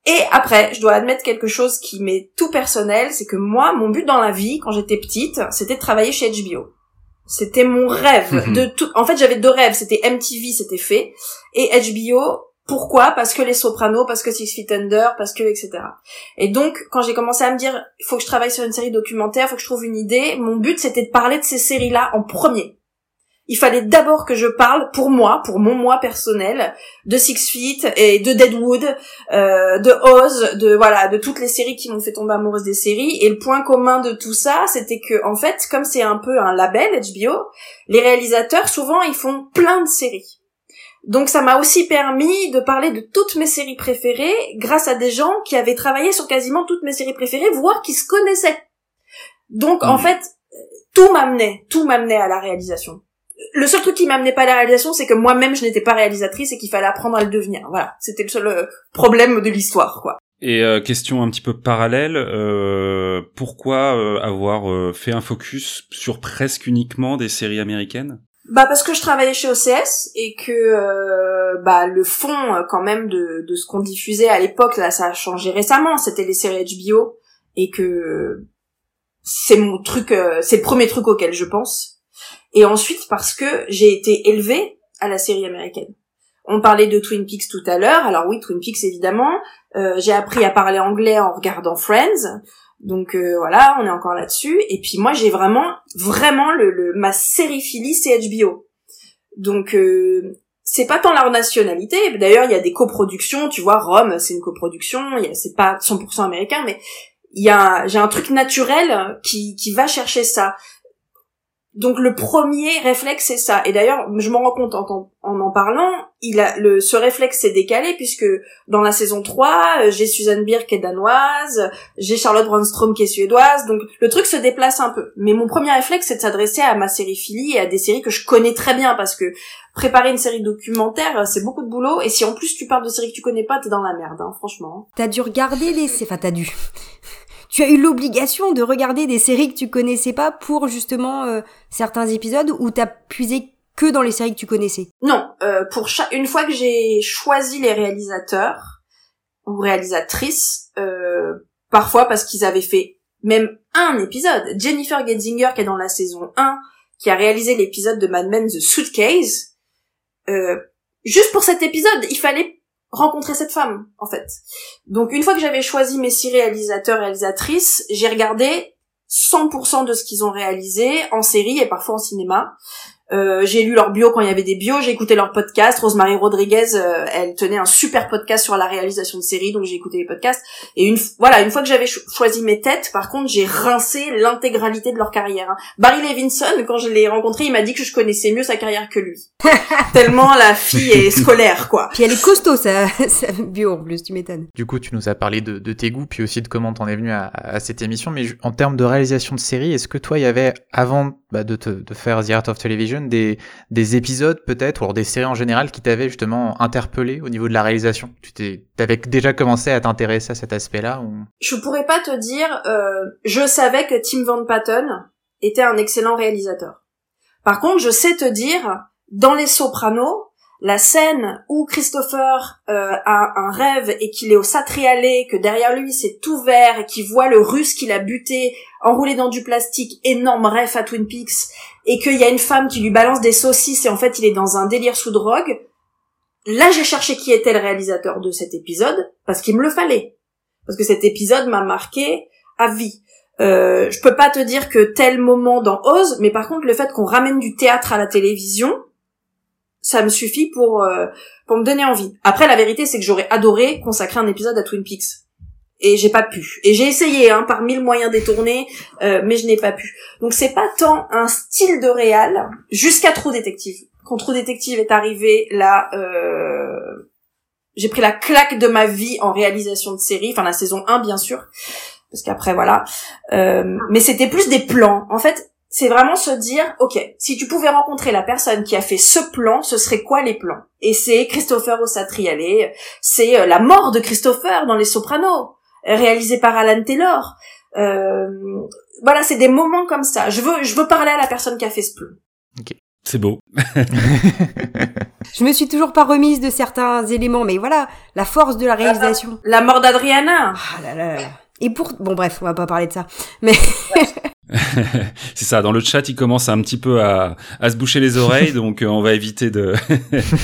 Et après, je dois admettre quelque chose qui m'est tout personnel, c'est que moi, mon but dans la vie, quand j'étais petite, c'était de travailler chez HBO. C'était mon rêve de tout. En fait, j'avais deux rêves. C'était MTV, c'était fait, et HBO. Pourquoi? Parce que les Sopranos, parce que Six Feet Under, parce que etc. Et donc, quand j'ai commencé à me dire, il faut que je travaille sur une série documentaire, faut que je trouve une idée. Mon but, c'était de parler de ces séries-là en premier. Il fallait d'abord que je parle pour moi, pour mon moi personnel, de Six Feet et de Deadwood, euh, de Oz, de voilà, de toutes les séries qui m'ont fait tomber amoureuse des séries. Et le point commun de tout ça, c'était que en fait, comme c'est un peu un label HBO, les réalisateurs souvent ils font plein de séries. Donc ça m'a aussi permis de parler de toutes mes séries préférées grâce à des gens qui avaient travaillé sur quasiment toutes mes séries préférées, voire qui se connaissaient. Donc en fait, tout m'amenait, tout m'amenait à la réalisation. Le seul truc qui m'amenait pas à la réalisation, c'est que moi-même je n'étais pas réalisatrice et qu'il fallait apprendre à le devenir. Voilà, c'était le seul euh, problème de l'histoire, quoi. Et euh, question un petit peu parallèle, euh, pourquoi euh, avoir fait un focus sur presque uniquement des séries américaines? Bah parce que je travaillais chez OCS et que euh, bah le fond euh, quand même de, de ce qu'on diffusait à l'époque là ça a changé récemment. C'était les séries HBO et que c'est mon truc euh, c'est le premier truc auquel je pense. Et ensuite parce que j'ai été élevée à la série américaine. On parlait de Twin Peaks tout à l'heure. Alors oui Twin Peaks évidemment. Euh, j'ai appris à parler anglais en regardant Friends donc euh, voilà, on est encore là-dessus. Et puis moi, j'ai vraiment, vraiment le, le ma sériphilie, c'est HBO. Donc euh, c'est pas tant leur nationalité. D'ailleurs, il y a des coproductions. Tu vois, Rome, c'est une coproduction. C'est pas 100% américain, mais il y a, j'ai un truc naturel qui qui va chercher ça. Donc le premier réflexe c'est ça. Et d'ailleurs, je m'en rends compte en, en parlant, il a le ce réflexe s'est décalé puisque dans la saison 3, euh, j'ai Suzanne Bier qui est danoise, j'ai Charlotte Brandstrom qui est suédoise, donc le truc se déplace un peu. Mais mon premier réflexe, c'est de s'adresser à ma série Philly et à des séries que je connais très bien, parce que préparer une série documentaire, c'est beaucoup de boulot, et si en plus tu parles de séries que tu connais pas, t'es dans la merde, hein, franchement. T'as dû regarder les... Enfin, t'as dû... Tu as eu l'obligation de regarder des séries que tu connaissais pas pour justement euh, certains épisodes ou t'as puisé que dans les séries que tu connaissais? Non, euh, pour une fois que j'ai choisi les réalisateurs ou réalisatrices, euh, parfois parce qu'ils avaient fait même un épisode. Jennifer Getzinger, qui est dans la saison 1, qui a réalisé l'épisode de Mad Men The Suitcase, euh, juste pour cet épisode, il fallait rencontrer cette femme, en fait. Donc une fois que j'avais choisi mes six réalisateurs réalisatrices, j'ai regardé 100% de ce qu'ils ont réalisé en série et parfois en cinéma. Euh, j'ai lu leur bio quand il y avait des bios, j'ai écouté leur podcast. Rosemary Rodriguez, euh, elle tenait un super podcast sur la réalisation de séries, donc j'ai écouté les podcasts. Et une, voilà, une fois que j'avais cho- choisi mes têtes, par contre, j'ai rincé l'intégralité de leur carrière. hein. Barry Levinson, quand je l'ai rencontré, il m'a dit que je connaissais mieux sa carrière que lui. Tellement la fille est scolaire, quoi. Puis elle est costaud, sa, sa bio en plus, tu m'étonnes. Du coup, tu nous as parlé de, de tes goûts, puis aussi de comment t'en es venu à, à cette émission. Mais en termes de réalisation de série, est-ce que toi, il y avait, avant bah, de, te, de faire The Art of Television, des, des épisodes peut-être, ou alors des séries en général, qui t'avaient justement interpellé au niveau de la réalisation Tu t'avais déjà commencé à t'intéresser à cet aspect-là ou... je pourrais pas te dire, euh, je savais que Tim Van Patten était un excellent réalisateur. Par contre, je sais te dire, dans Les Sopranos, la scène où Christopher euh, a un rêve et qu'il est au Satrialé, que derrière lui c'est tout vert et qu'il voit le russe qu'il a buté enroulé dans du plastique, énorme rêve à Twin Peaks, et qu'il y a une femme qui lui balance des saucisses et en fait il est dans un délire sous drogue, là j'ai cherché qui était le réalisateur de cet épisode, parce qu'il me le fallait parce que cet épisode m'a marqué à vie. Euh, je peux pas te dire que tel moment dans Oz, mais par contre le fait qu'on ramène du théâtre à la télévision, ça me suffit pour euh, pour me donner envie. Après la vérité c'est que j'aurais adoré consacrer un épisode à Twin Peaks. Et j'ai pas pu. Et j'ai essayé, hein, par mille moyens détournés, euh, mais je n'ai pas pu. Donc c'est pas tant un style de réal, jusqu'à True Detective. Quand True Detective est arrivé, là, euh, j'ai pris la claque de ma vie en réalisation de série, enfin la saison 1 bien sûr, parce qu'après voilà. Euh, mais c'était plus des plans. En fait, c'est vraiment se dire, ok, si tu pouvais rencontrer la personne qui a fait ce plan, ce serait quoi les plans? Et c'est Christopher Osatriale, c'est euh, la mort de Christopher dans Les Sopranos, réalisé par Alan Taylor. Euh, voilà, c'est des moments comme ça. Je veux, je veux parler à la personne qui a fait ce plan. C'est beau. je me suis toujours pas remise de certains éléments, mais voilà, la force de la réalisation. La, mort d'Adriana. Ah là là là. Et pour, bon bref, on va pas parler de ça, mais. c'est ça. Dans le chat, il commence un petit peu à, à se boucher les oreilles, donc euh, on va éviter de.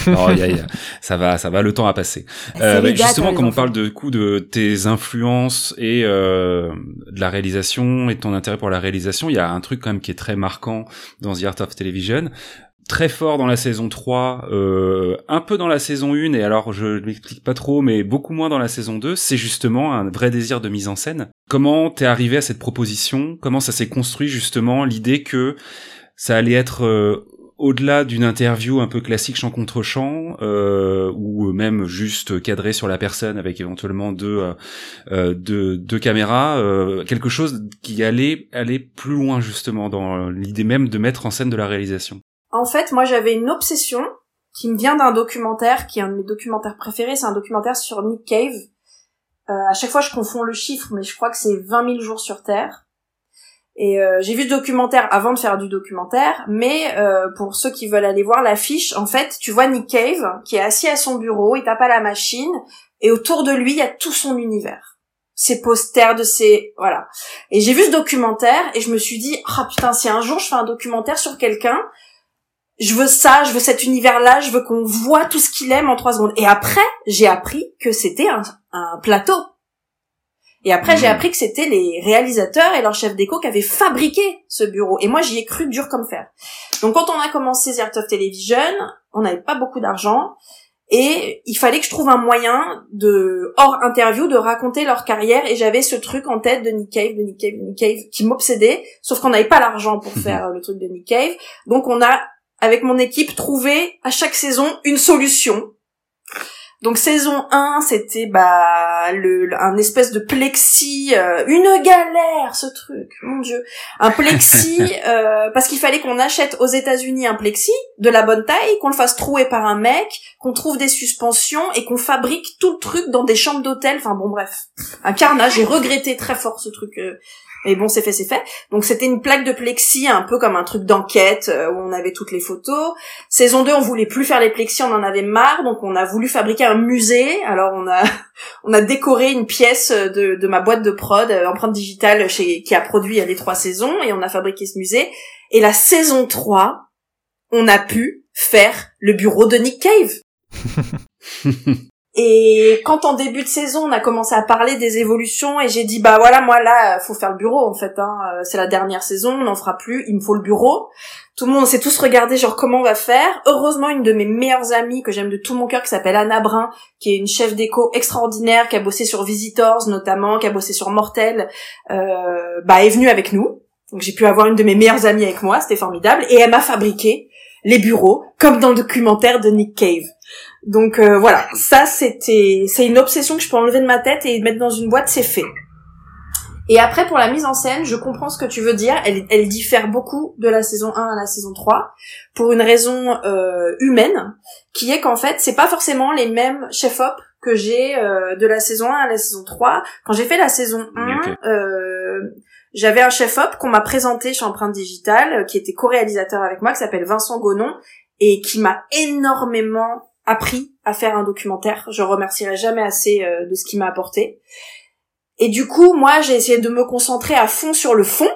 non, y a, y a, ça va, ça va. Le temps à passer. Euh, bah, justement, comme on parle de coup de tes influences et euh, de la réalisation et de ton intérêt pour la réalisation, il y a un truc quand même qui est très marquant dans The Art of Television très fort dans la saison 3, euh, un peu dans la saison 1, et alors je ne m'explique pas trop, mais beaucoup moins dans la saison 2, c'est justement un vrai désir de mise en scène. Comment t'es arrivé à cette proposition? Comment ça s'est construit justement l'idée que ça allait être euh, au-delà d'une interview un peu classique champ contre champ, euh, ou même juste cadré sur la personne avec éventuellement deux, euh, euh deux, deux caméras, euh, quelque chose qui allait aller plus loin justement dans l'idée même de mettre en scène de la réalisation? En fait, moi j'avais une obsession qui me vient d'un documentaire, qui est un de mes documentaires préférés, c'est un documentaire sur Nick Cave. Euh, à chaque fois je confonds le chiffre, mais je crois que c'est 20 000 jours sur Terre. Et euh, j'ai vu ce documentaire avant de faire du documentaire, mais euh, pour ceux qui veulent aller voir l'affiche, en fait, tu vois Nick Cave qui est assis à son bureau, il tape à la machine, et autour de lui, il y a tout son univers. Ses posters de ses... Voilà. Et j'ai vu ce documentaire, et je me suis dit, ah oh, putain, si un jour je fais un documentaire sur quelqu'un, je veux ça, je veux cet univers-là, je veux qu'on voit tout ce qu'il aime en trois secondes. Et après, j'ai appris que c'était un, un, plateau. Et après, j'ai hmm. appris que c'était les réalisateurs et leur chef d'éco qui avaient fabriqué ce bureau. Et moi, j'y ai cru dur comme fer. Donc, quand on a commencé The of Television, on n'avait pas beaucoup d'argent. Et il fallait que je trouve un moyen de, hors interview, de raconter leur carrière. Et j'avais ce truc en tête de Nick Cave, de Nick Cave, de Nick Cave, qui m'obsédait. Sauf qu'on n'avait pas l'argent pour faire le truc de Nick Cave. Donc on a avec mon équipe, trouver à chaque saison une solution. Donc saison 1, c'était bah le, un espèce de plexi, euh, une galère ce truc, mon dieu, un plexi euh, parce qu'il fallait qu'on achète aux États-Unis un plexi de la bonne taille, qu'on le fasse trouer par un mec, qu'on trouve des suspensions et qu'on fabrique tout le truc dans des chambres d'hôtel. Enfin bon bref, un carnage. J'ai regretté très fort ce truc. Euh, mais bon, c'est fait, c'est fait. Donc c'était une plaque de plexi, un peu comme un truc d'enquête euh, où on avait toutes les photos. Saison 2, on voulait plus faire les plexis, on en avait marre, donc on a voulu fabriquer un musée. Alors on a on a décoré une pièce de, de ma boîte de prod, euh, empreinte digitale chez qui a produit les trois saisons et on a fabriqué ce musée. Et la saison 3, on a pu faire le bureau de Nick Cave. Et quand en début de saison on a commencé à parler des évolutions et j'ai dit bah voilà moi là faut faire le bureau en fait hein. Euh, c'est la dernière saison on n'en fera plus il me faut le bureau. Tout le monde s'est tous regardé genre comment on va faire. Heureusement une de mes meilleures amies que j'aime de tout mon cœur qui s'appelle Anna Brun qui est une chef d'éco extraordinaire qui a bossé sur Visitors notamment qui a bossé sur Mortel euh, bah est venue avec nous. Donc j'ai pu avoir une de mes meilleures amies avec moi c'était formidable. Et elle m'a fabriqué les bureaux comme dans le documentaire de Nick Cave donc euh, voilà, ça c'était c'est une obsession que je peux enlever de ma tête et mettre dans une boîte, c'est fait. Et après pour la mise en scène, je comprends ce que tu veux dire, elle, elle diffère beaucoup de la saison 1 à la saison 3 pour une raison euh, humaine qui est qu'en fait, c'est pas forcément les mêmes chef-op que j'ai euh, de la saison 1 à la saison 3. Quand j'ai fait la saison 1, j'avais un chef-op qu'on m'a présenté chez Empreinte Digitale, qui était co-réalisateur avec moi, qui s'appelle Vincent Gonon, et qui m'a énormément appris à faire un documentaire. Je remercierai jamais assez euh, de ce qu'il m'a apporté. Et du coup, moi, j'ai essayé de me concentrer à fond sur le fond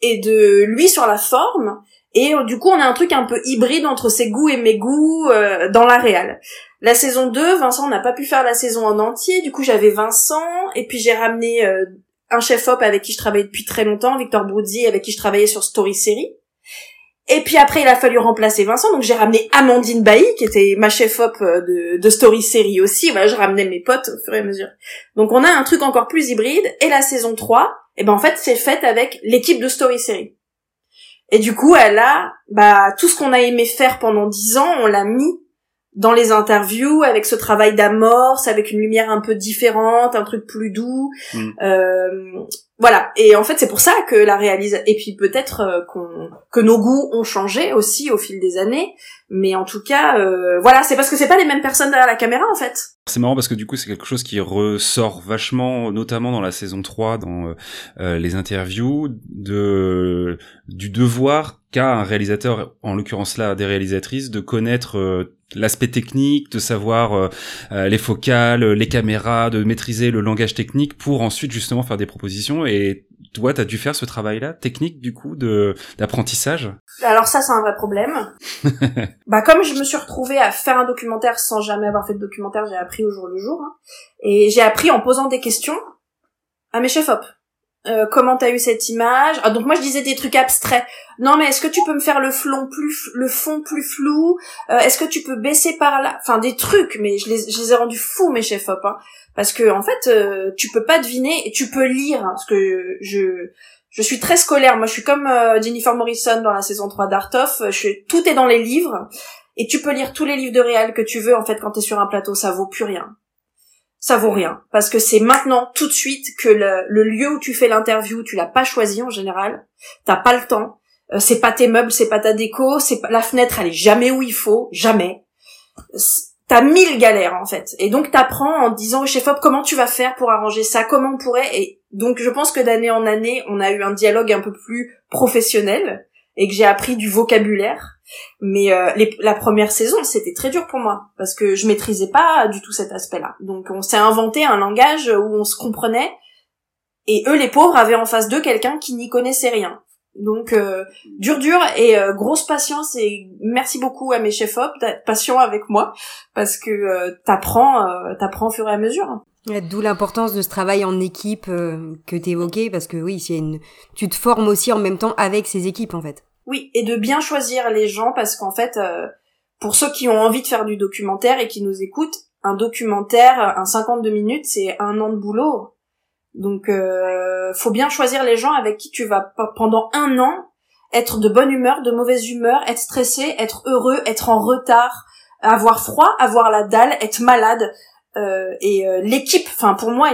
et de lui sur la forme. Et euh, du coup, on a un truc un peu hybride entre ses goûts et mes goûts euh, dans la réal. La saison 2, Vincent n'a pas pu faire la saison en entier. Du coup, j'avais Vincent et puis j'ai ramené un chef-op avec qui je travaille depuis très longtemps, Victor Broudi, avec qui je travaillais sur Story Série. Et puis après, il a fallu remplacer Vincent, donc j'ai ramené Amandine Bailly, qui était ma chef-op euh, de, de Story Série aussi. Voilà, je ramenais mes potes au fur et à mesure. Donc on a un truc encore plus hybride. Et la saison 3, et eh ben en fait, c'est faite avec l'équipe de Story Série. Et du coup, elle a, bah, tout ce qu'on a aimé faire pendant dix ans, on l'a mis dans les interviews avec ce travail d'amorce, avec une lumière un peu différente, un truc plus doux. Mm. Euh, voilà. Et en fait, c'est pour ça que la réalisation et puis peut-être euh, qu'on que nos goûts ont changé aussi au fil des années. Mais en tout cas, euh, voilà, c'est parce que c'est pas les mêmes personnes derrière la caméra en fait. C'est marrant parce que du coup c'est quelque chose qui ressort vachement, notamment dans la saison 3, dans euh, euh, les interviews, de du devoir qu'a un réalisateur, en l'occurrence là des réalisatrices, de connaître l'aspect technique, de savoir les focales, les caméras, de maîtriser le langage technique pour ensuite justement faire des propositions. Toi, t'as dû faire ce travail-là technique du coup de d'apprentissage? Alors ça, c'est un vrai problème. bah comme je me suis retrouvée à faire un documentaire sans jamais avoir fait de documentaire, j'ai appris au jour le jour. hein. Et j'ai appris en posant des questions à mes chefs op. Euh, comment t'as eu cette image? Ah, Donc moi je disais des trucs abstraits. Non mais est-ce que tu peux me faire le fond plus le fond plus flou? Euh, Est-ce que tu peux baisser par là? Enfin des trucs, mais je les, je les ai rendus fous mes chefs op. Hein. Parce que en fait euh, tu peux pas deviner et tu peux lire hein, parce que je je suis très scolaire. Moi je suis comme euh, Jennifer Morrison dans la saison 3 d'Art of. Je tout est dans les livres et tu peux lire tous les livres de réal que tu veux. En fait quand t'es sur un plateau ça vaut plus rien ça vaut rien parce que c'est maintenant tout de suite que le, le lieu où tu fais l'interview tu l'as pas choisi en général t'as pas le temps Euh, c'est pas tes meubles c'est pas ta déco c'est pas la fenêtre elle est jamais où il faut jamais t'as mille galères en fait et donc t'apprends en disant au chef op comment tu vas faire pour arranger ça comment on pourrait et donc je pense que d'année en année on a eu un dialogue un peu plus professionnel et que j'ai appris du vocabulaire mais euh, la première saison, c'était très dur pour moi parce que je maîtrisais pas du tout cet aspect-là. Donc on s'est inventé un langage où on se comprenait et eux, les pauvres, avaient en face d'eux quelqu'un qui n'y connaissait rien. Donc euh, dur dur et euh, grosse patience et merci beaucoup à mes chefs op d'être patients avec moi parce que euh, t'apprends euh, t'apprends au fur et à mesure. D'où l'importance de ce travail en équipe euh, que t'évoquais, parce que oui, c'est une... tu te formes aussi en même temps avec ces équipes, en fait. Oui, et de bien choisir les gens parce qu'en fait, euh, pour ceux qui ont envie de faire du documentaire et qui nous écoutent, un documentaire, un 52 minutes, c'est un an de boulot. Donc, euh, faut bien choisir les gens avec qui tu vas pendant un an être de bonne humeur, de mauvaise humeur, être stressé, être heureux, être en retard, avoir froid, avoir la dalle, être malade. Euh, et euh, l'équipe, enfin pour moi,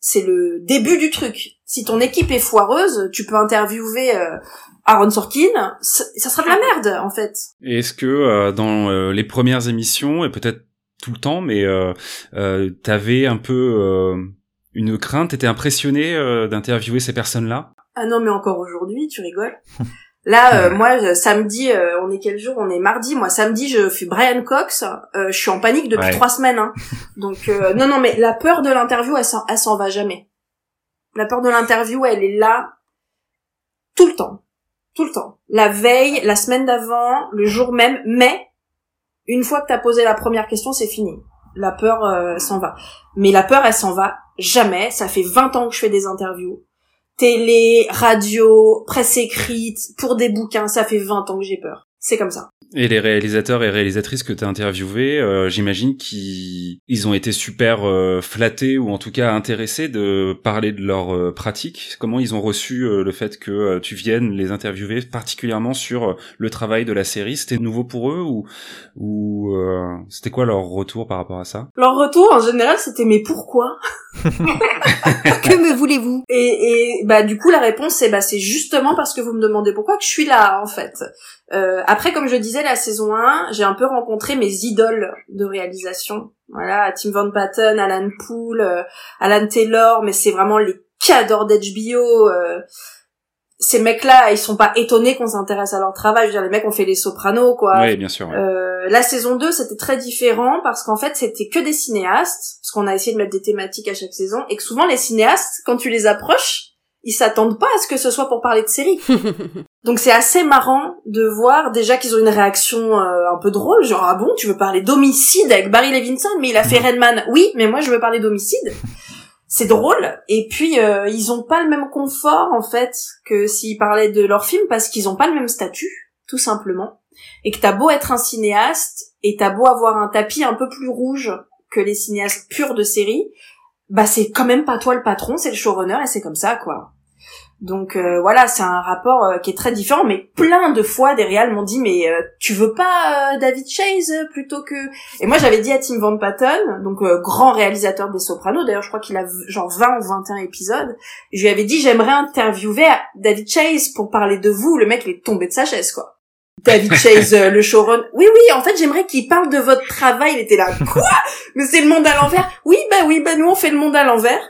c'est le début du truc. Si ton équipe est foireuse, tu peux interviewer euh, Aaron Sorkin, ça sera de la merde en fait. Est-ce que euh, dans euh, les premières émissions et peut-être tout le temps, mais euh, euh, t'avais un peu euh, une crainte, t'étais impressionné euh, d'interviewer ces personnes-là? Ah non mais encore aujourd'hui, tu rigoles. Là, euh, moi, samedi, euh, on est quel jour? On est mardi. Moi, samedi, je fais Brian Cox. euh, je suis en panique depuis Ouais. trois semaines. Hein. Donc, euh, non, non, mais la peur de l'interview, elle s'en, elle s'en va jamais. La peur de l'interview, elle est là tout le temps, tout le temps. La veille, la semaine d'avant, le jour même. Mais une fois que t'as posé la première question, c'est fini. La peur euh, s'en va. Mais la peur, elle s'en va jamais. Ça fait 20 ans que je fais des interviews télé, radio, presse écrite, pour des bouquins, ça fait 20 ans que j'ai peur. C'est comme ça. Et les réalisateurs et réalisatrices que t'as interviewés, euh, j'imagine qu'ils ils ont été super euh, flattés ou en tout cas intéressés de parler de leur euh, pratique. Comment ils ont reçu euh, le fait que euh, tu viennes les interviewer, particulièrement sur euh, le travail de la série? C'était nouveau pour eux ou ou euh, c'était quoi leur retour par rapport à ça? Leur retour, en général, c'était mais pourquoi? Que me voulez-vous? Et, et bah du coup la réponse c'est bah c'est justement parce que vous me demandez pourquoi que je suis là en fait. Euh, après comme je disais la saison 1, j'ai un peu rencontré mes idoles de réalisation. Voilà, Tim Van Patten, Alan Poole, euh, Alan Taylor, mais c'est vraiment les cadors d'HBO. Euh, ces mecs-là, ils sont pas étonnés qu'on s'intéresse à leur travail. Je veux dire, les mecs ont fait les Sopranos, quoi. Oui, bien sûr. ouais. Euh, la saison 2, c'était très différent parce qu'en fait, c'était que des cinéastes, parce qu'on a essayé de mettre des thématiques à chaque saison, et que souvent les cinéastes, quand tu les approches, ils s'attendent pas à ce que ce soit pour parler de série. Donc c'est assez marrant de voir déjà qu'ils ont une réaction euh, un peu drôle, genre ah bon, tu veux parler d'homicide avec Barry Levinson, mais il a fait Redman. Oui, mais moi je veux parler d'homicide. C'est drôle. Et puis euh, ils ont pas le même confort en fait que s'ils parlaient de leur film parce qu'ils ont pas le même statut, tout simplement. Et que t'as beau être un cinéaste et t'as beau avoir un tapis un peu plus rouge que les cinéastes purs de série, bah c'est quand même pas toi le patron, c'est le showrunner et c'est comme ça quoi. Donc euh, voilà, c'est un rapport euh, qui est très différent, mais plein de fois des réals m'ont dit mais euh, tu veux pas David Chase plutôt que? Et moi j'avais dit à Tim Van Patten, donc grand réalisateur des Sopranos, d'ailleurs je crois qu'il a genre 20 ou 21 épisodes, je lui avais dit j'aimerais interviewer David Chase pour parler de vous, le mec il est tombé de sa chaise quoi. David Chase, le showrun. Oui, oui, en fait, j'aimerais qu'il parle de votre travail. Il était là, quoi? Mais c'est le monde à l'envers. Oui, bah oui, bah nous, on fait le monde à l'envers.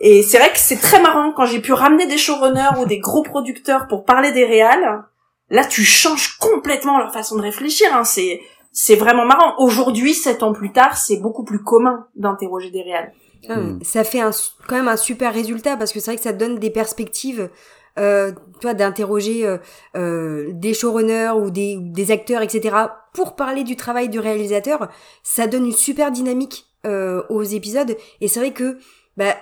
Et c'est vrai que c'est très marrant quand j'ai pu ramener des showrunners ou des gros producteurs pour parler des réals. Là, tu changes complètement leur façon de réfléchir. Hein. C'est c'est vraiment marrant. Aujourd'hui, sept ans plus tard, c'est beaucoup plus commun d'interroger des réals. Ah, hmm. Ça fait un, quand même un super résultat parce que c'est vrai que ça donne des perspectives. Euh, toi d'interroger euh, euh, des showrunners ou des, des acteurs etc pour parler du travail du réalisateur ça donne une super dynamique euh, aux épisodes et c'est vrai que bah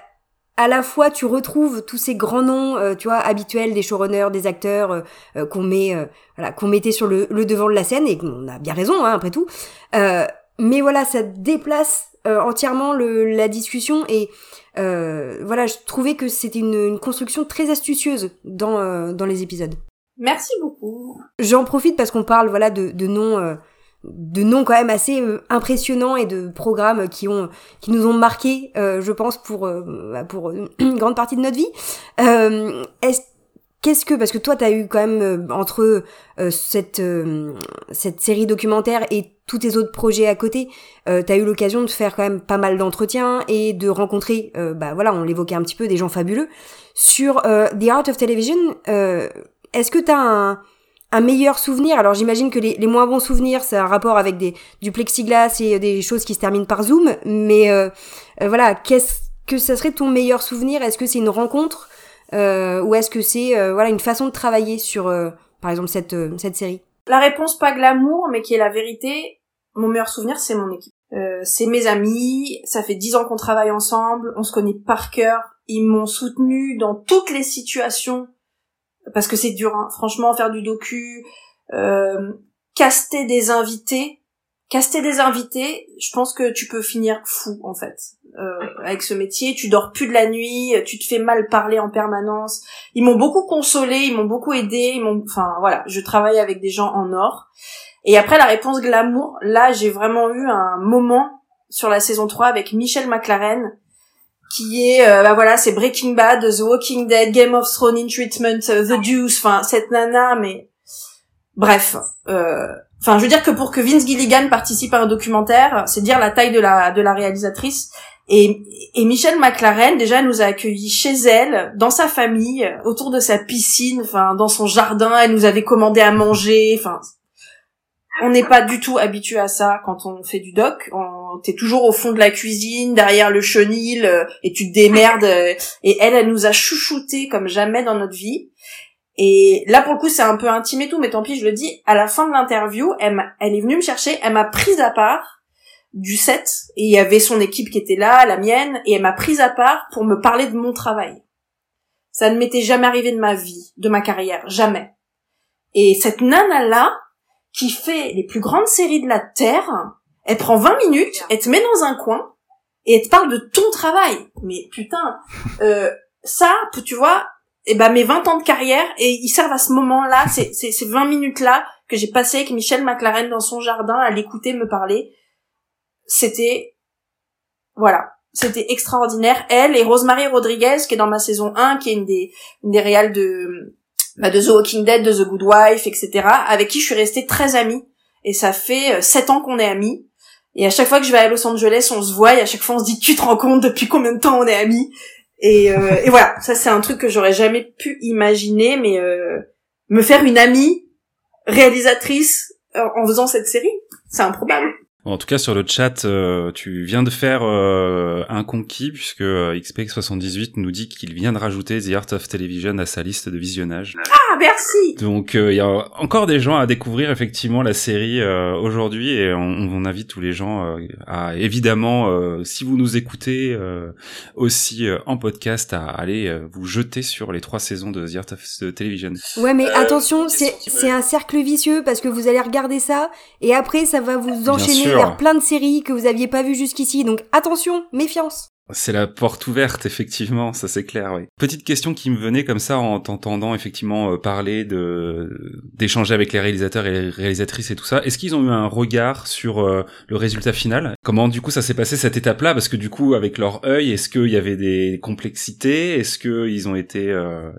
à la fois tu retrouves tous ces grands noms, euh, tu vois, habituels des showrunners, des acteurs euh, euh, qu'on met, voilà, qu'on mettait sur le, devant de la scène et qu'on a bien raison, hein, après tout. mais voilà, ça déplace entièrement le, la discussion et voilà, je trouvais que c'était une, une, construction très astucieuse dans dans les épisodes. Merci beaucoup. J'en profite parce qu'on parle voilà de, de noms de noms quand même assez euh, impressionnants et de programmes qui ont qui nous ont marqué euh, je pense pour euh, bah, pour une grande partie de notre vie est qu'est-ce que parce que toi tu as eu quand même entre cette cette série documentaire et tous tes autres projets à côté tu as eu l'occasion de faire quand même pas mal d'entretiens et de rencontrer bah voilà on l'évoquait un petit peu des gens fabuleux sur The Art of Television est-ce que tu as un un meilleur souvenir? Alors j'imagine que les, moins bons souvenirs, c'est un rapport avec des, du plexiglas et des choses qui se terminent par Zoom. Mais euh, euh, voilà, qu'est-ce que ça serait ton meilleur souvenir? Est-ce que c'est une rencontre euh, ou est-ce que c'est voilà une façon de travailler sur, par exemple, cette, cette série? La réponse pas glamour, mais qui est la vérité. Mon meilleur souvenir, c'est mon équipe. c'est mes amis. Ça fait dix ans qu'on travaille ensemble. On se connaît par cœur. Ils m'ont soutenu dans toutes les situations parce que c'est dur, hein. franchement, faire du docu, euh, caster des invités, caster des invités, je pense que tu peux finir fou en fait euh, avec ce métier. Tu dors plus de la nuit, tu te fais mal parler en permanence. Ils m'ont beaucoup consolé, ils m'ont beaucoup aidé, ils m'ont, enfin voilà, je travaille avec des gens en or. Et après la réponse glamour, là j'ai vraiment eu un moment sur la saison 3 avec Michel McLaren qui est euh, bah voilà c'est Breaking Bad, The Walking Dead, Game of Thrones in Treatment, The Deuce, enfin cette nana mais bref euh, enfin je veux dire que pour que Vince Gilligan participe à un documentaire c'est dire la taille de la de la réalisatrice et, et Michelle McLaren déjà nous a accueillis chez elle dans sa famille autour de sa piscine enfin dans son jardin elle nous avait commandé à manger enfin on n'est pas du tout habitué à ça quand on fait du doc. On, t'es toujours au fond de la cuisine, derrière le chenil, euh, et tu te démerdes. Euh, et elle, elle nous a chouchouté comme jamais dans notre vie. Et là, pour le coup, c'est un peu intime et tout, mais tant pis, je le dis. À la fin de l'interview, elle, est venue me chercher, elle m'a prise à part du set, et il y avait son équipe qui était là, la mienne, et elle m'a prise à part pour me parler de mon travail. Ça ne m'était jamais arrivé de ma vie, de ma carrière, jamais. Et cette nana-là, qui fait les plus grandes séries de la Terre. Elle prend 20 minutes, elle te met dans un coin et elle te parle de ton travail. Mais putain, euh, ça, tu vois, eh ben mes 20 ans de carrière et ils servent à ce moment-là, c'est ces 20 minutes-là que j'ai passé avec Michel McLaren dans son jardin à l'écouter me parler. C'était voilà, c'était extraordinaire. Elle et Rosemary Rodriguez qui est dans ma saison 1, qui est une des une des réales de bah, de The Walking Dead, de The Good Wife, etc., avec qui je suis restée très amie. Et ça fait euh, sept ans qu'on est amis. Et à chaque fois que je vais à Los Angeles, on se voit et à chaque fois on se dit tu te rends compte depuis combien de temps on est amis? Et, euh, et voilà, ça c'est un truc que j'aurais jamais pu imaginer, mais euh, me faire une amie réalisatrice en faisant cette série, c'est improbable. En tout cas, sur le chat, euh, tu viens de faire euh, un conquis puisque euh, XPX78 nous dit qu'il vient de rajouter The Art of Television à sa liste de visionnage. Ah, merci Donc, il y a encore des gens à découvrir effectivement la série aujourd'hui et on, on, invite tous les gens à, évidemment, si vous nous écoutez aussi en podcast, à aller vous jeter sur les trois saisons de The Art of Television. Ouais, mais attention, c'est un cercle vicieux parce que vous allez regarder ça et après ça va vous enchaîner plein de séries que vous aviez pas vues jusqu'ici. Donc attention, méfiance. C'est la porte ouverte, effectivement, ça c'est clair, oui. Petite question qui me venait comme ça en t'entendant effectivement euh, parler de d'échanger avec les réalisateurs et les réalisatrices et tout ça. Est-ce qu'ils ont eu un regard sur euh, le résultat final? Comment du coup ça s'est passé cette étape-là? Parce que du coup, avec leur œil, est-ce qu'il y avait des complexités? Est-ce qu'ils ont été, euh,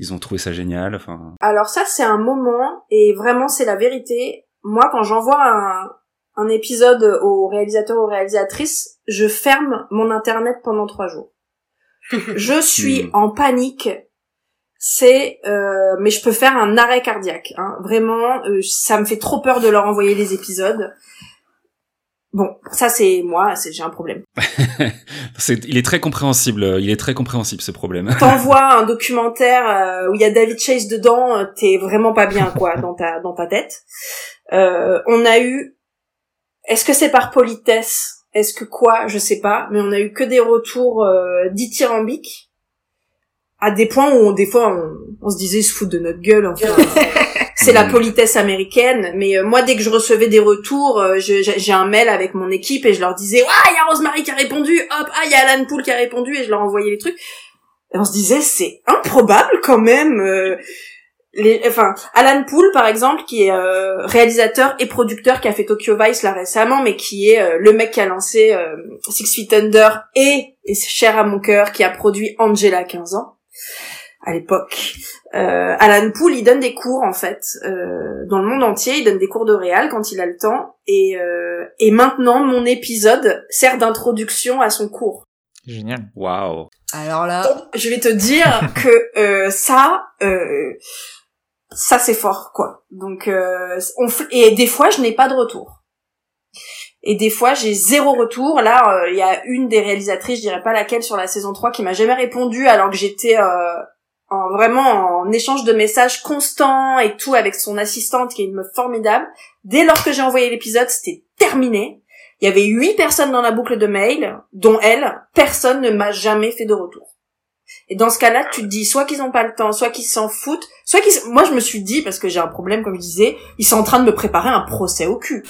ils ont trouvé ça génial? Alors ça c'est un moment et vraiment c'est la vérité. Moi quand j'envoie un un épisode au réalisateur ou réalisatrice, je ferme mon internet pendant trois jours. je suis Hmm. en panique. C'est, euh, mais je peux faire un arrêt cardiaque. Hein. Vraiment, euh, ça me fait trop peur de leur envoyer les épisodes. Bon, ça c'est moi, c'est j'ai un problème. il est très compréhensible. Il est très compréhensible ce problème. T'envoies un documentaire euh, où il y a David Chase dedans, euh, t'es vraiment pas bien quoi dans ta dans ta tête. Euh, on a eu, est-ce que c'est par politesse, est-ce que quoi, je sais pas, mais on a eu que des retours euh, dithyrambiques à des points où on, des fois on, on se disait ils se foutent de notre gueule. Enfin, c'est la politesse américaine. Mais euh, moi, dès que je recevais des retours, euh, j'ai j'ai un mail avec mon équipe et je leur disais ah il y a Rosemary qui a répondu, hop ah il y a Alan Poole qui a répondu et je leur envoyais les trucs. Et on se disait c'est improbable quand même. Les, enfin, Alan Poole par exemple, qui est euh, réalisateur et producteur, qui a fait Tokyo Vice là récemment, mais qui est euh, le mec qui a lancé euh, Six Feet Under et, et c'est cher à mon cœur, qui a produit Angela 15 ans à l'époque. Euh, Alan Poole, il donne des cours en fait euh, dans le monde entier. Il donne des cours de réal quand il a le temps. Et, euh, et maintenant, mon épisode sert d'introduction à son cours. Génial. Waouh. Alors là, Donc, je vais te dire que euh, ça, euh, ça c'est fort quoi. Donc, euh, on et des fois, je n'ai pas de retour. Et des fois, j'ai zéro retour. Là, euh, il y a une des réalisatrices, je dirais pas laquelle, sur la saison 3, qui m'a jamais répondu alors que j'étais euh, en, vraiment en échange de messages constant et tout avec son assistante, qui est une meuf formidable. Dès lors que j'ai envoyé l'épisode, c'était terminé. Il y avait huit personnes dans la boucle de mail, dont elle, personne ne m'a jamais fait de retour. Et dans ce cas-là, tu te dis soit qu'ils ont pas le temps, soit qu'ils s'en foutent, soit qu'ils... Moi, je me suis dit, parce que j'ai un problème, comme je disais, ils sont en train de me préparer un procès au cul.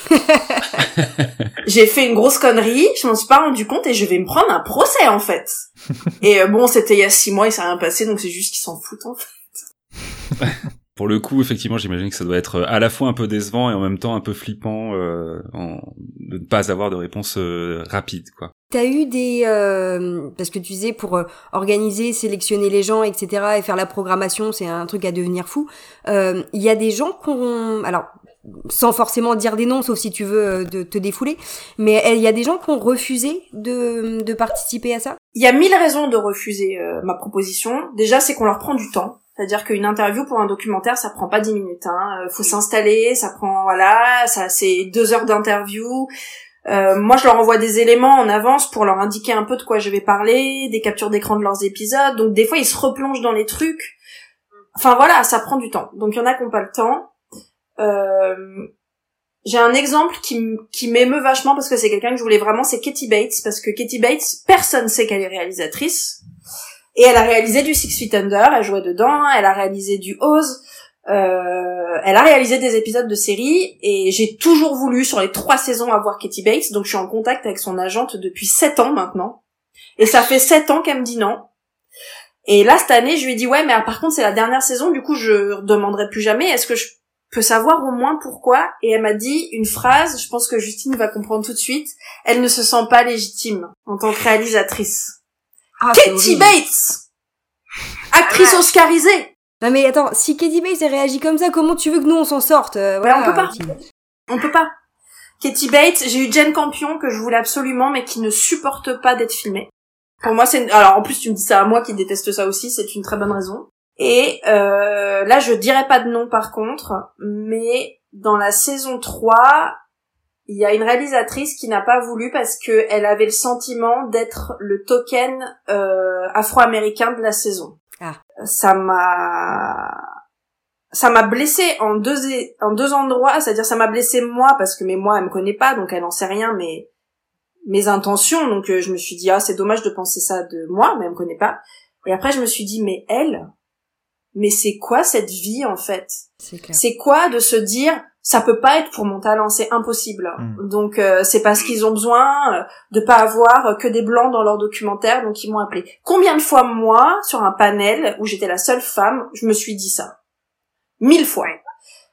j'ai fait une grosse connerie, je m'en suis pas rendu compte et je vais me prendre un procès, en fait. et euh, bon, c'était il y a six mois, il s'est rien passé, donc c'est juste qu'ils s'en foutent, en fait. Pour le coup, effectivement, j'imagine que ça doit être euh, à la fois un peu décevant et en même temps un peu flippant euh, en... de ne pas avoir de réponse euh, rapide, quoi. T'as eu des... euh, parce que tu disais, pour euh, organiser, sélectionner les gens, etc., et faire la programmation, c'est un truc à devenir fou. Euh, Il y a des gens qu'on... Alors, sans forcément dire des noms, sauf si tu veux euh, de, te défouler, mais euh, il y a des gens qui ont refusé de, de participer à ça? Il y a mille raisons de refuser euh, ma proposition. Déjà, c'est qu'on leur prend du temps. C'est-à-dire qu'une interview pour un documentaire, ça prend pas dix minutes. Hein. Euh, faut s'installer, ça prend voilà, ça c'est deux heures d'interview. Euh, moi, je leur envoie des éléments en avance pour leur indiquer un peu de quoi je vais parler, des captures d'écran de leurs épisodes. Donc des fois, ils se replongent dans les trucs. Enfin voilà, ça prend du temps. Donc il y en a qui n'ont pas le temps. Euh, j'ai un exemple qui, m'émeut vachement parce que c'est quelqu'un que je voulais vraiment, c'est Katie Bates parce que Katie Bates, personne sait qu'elle est réalisatrice et elle a réalisé du Six Feet Under, elle jouait dedans, elle a réalisé du Oz, euh, elle a réalisé des épisodes de séries et j'ai toujours voulu sur les trois saisons avoir Katie Bates, donc je suis en contact avec son agente depuis sept ans maintenant et ça fait sept ans qu'elle me dit non. Et là cette année, je lui ai dit ouais, mais par contre c'est la dernière saison, du coup je demanderai plus jamais. Est-ce que je peux savoir au moins pourquoi? Et elle m'a dit une phrase, je pense que Justine va comprendre tout de suite. Elle ne se sent pas légitime en tant que réalisatrice. ah, Katie. Bates, actrice oscarisée. Non mais attends, si Katie Bates elle réagit comme ça, comment tu veux que nous on s'en sorte euh, voilà. on peut pas. On peut pas. Katie Bates, j'ai eu Jen Campion que je voulais absolument, mais qui ne supporte pas d'être filmée. Pour moi, c'est une- alors en plus tu me dis ça à moi qui déteste ça aussi, c'est une très bonne raison. Et euh, là, je dirais pas de nom par contre, mais dans la saison 3, il y a une réalisatrice qui n'a pas voulu parce que elle avait le sentiment d'être le token euh, afro-américain de la saison. Ça m'a ça m'a blessé en deux en deux endroits, c'est-à-dire ça m'a blessé moi parce que mais moi elle me connaît pas donc elle en sait rien mais mes intentions. Donc euh, je me suis dit ah c'est dommage de penser ça de moi mais elle me connaît pas. Et après je me suis dit mais elle mais c'est quoi cette vie en fait? C'est quoi de se dire ça peut pas être pour mon talent, c'est impossible. Mm. Donc euh, c'est parce qu'ils ont besoin euh, de pas avoir que des blancs dans leur documentaire, donc ils m'ont appelé. Combien de fois moi, sur un panel où j'étais la seule femme, je me suis dit ça? Mille fois.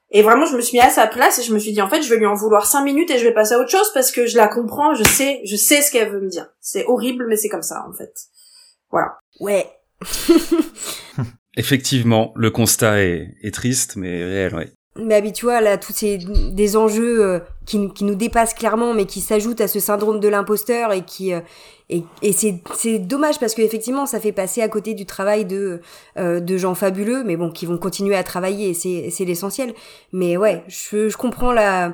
Et vraiment, je me suis mis à sa place et je me suis dit en fait, je vais lui en vouloir cinq minutes et je vais passer à autre chose parce que je la comprends, je sais, je sais ce qu'elle veut me dire. C'est horrible, mais c'est comme ça en fait. Voilà. Ouais. Effectivement, le constat est, est triste, mais réel, ouais. Mais tu vois, là, tous ces des enjeux euh, qui, qui nous dépassent clairement, mais qui s'ajoutent à ce syndrome de l'imposteur et qui euh, et, et c'est c'est dommage parce qu'effectivement, ça fait passer à côté du travail de euh, de gens fabuleux, mais bon, qui vont continuer à travailler et c'est c'est l'essentiel. Mais ouais, je je comprends la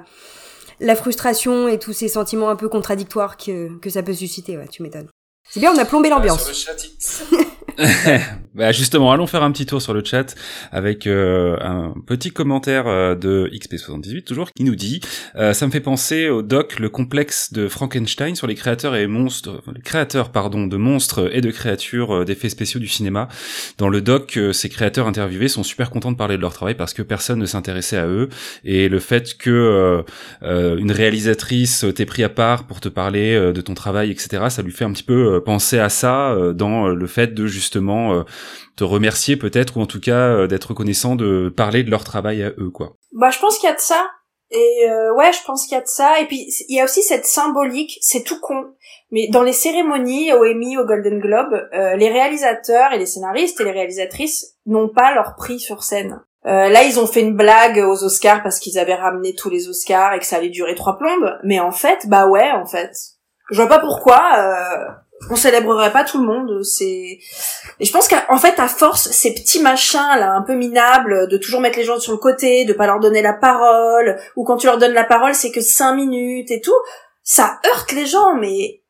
la frustration et tous ces sentiments un peu contradictoires que que ça peut susciter. Ouais, tu m'étonnes. C'est bien, on a plombé l'ambiance. bah justement, allons faire un petit tour sur le chat avec euh, un petit commentaire euh, de XP78 toujours qui nous dit euh, ça me fait penser au doc le complexe de Frankenstein sur les créateurs et monstres créateurs pardon de monstres et de créatures d'effets spéciaux du cinéma. Dans le doc, ces créateurs interviewés sont super contents de parler de leur travail parce que personne ne s'intéressait à eux et le fait que une réalisatrice t'ait pris à part pour te parler de ton travail etc. Ça lui fait un petit peu penser à ça dans le fait de justement euh, remercier peut-être ou en tout cas euh, d'être reconnaissant de parler de leur travail à eux quoi. Bah je pense qu'il y a de ça. Et euh, ouais, je pense qu'il y a de ça. Et puis il y a aussi cette symbolique, c'est tout con. Mais dans les cérémonies, au Emmy, au Golden Globe, les réalisateurs et les scénaristes et les réalisatrices n'ont pas leur prix sur scène. là, ils ont fait une blague aux Oscars parce qu'ils avaient ramené tous les Oscars et que ça allait durer trois plombes. Mais en fait, bah ouais, en fait, je vois pas pourquoi on célébrerait pas tout le monde. C'est et je pense qu'en fait à force ces petits machins là un peu minables de toujours mettre les gens sur le côté, de pas leur donner la parole ou quand tu leur donnes la parole c'est que cinq minutes et tout, ça heurte les gens mais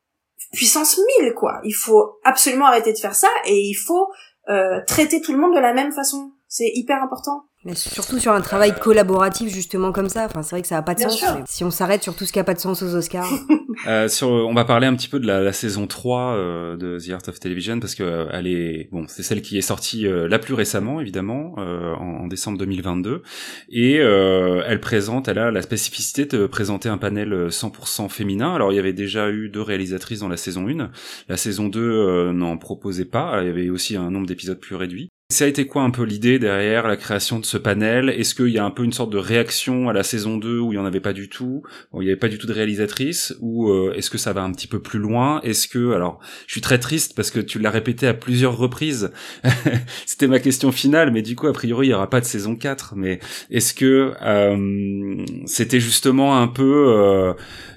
puissance mille quoi. Il faut absolument arrêter de faire ça et il faut euh, traiter tout le monde de la même façon. C'est hyper important. Mais surtout sur un travail collaboratif justement comme ça. Enfin, c'est vrai que ça a pas de sens. Si on s'arrête sur tout ce qui a pas de sens aux Oscars. euh, sur, on va parler un petit peu de la, la saison 3 euh, de The Art of Television parce que euh, elle est bon, c'est celle qui est sortie euh, la plus récemment évidemment euh, en, en, décembre 2022 et elle présente, elle a la spécificité de présenter un panel 100% féminin. Alors il y avait déjà eu deux réalisatrices dans la saison 1, la saison 2 n'en proposait pas. Il y avait aussi un nombre d'épisodes plus réduit. Ça a été quoi un peu l'idée derrière la création de ce panel? Est-ce qu'il y a un peu une sorte de réaction à la saison 2 où il y en avait pas du tout, où il y avait pas du tout de réalisatrice, ou euh, est-ce que ça va un petit peu plus loin? Est-ce que alors, je suis très triste parce que tu l'as répété à plusieurs reprises. C'était ma question finale, mais du coup a priori il y aura pas de saison 4. Mais est-ce que euh, c'était justement un peu euh,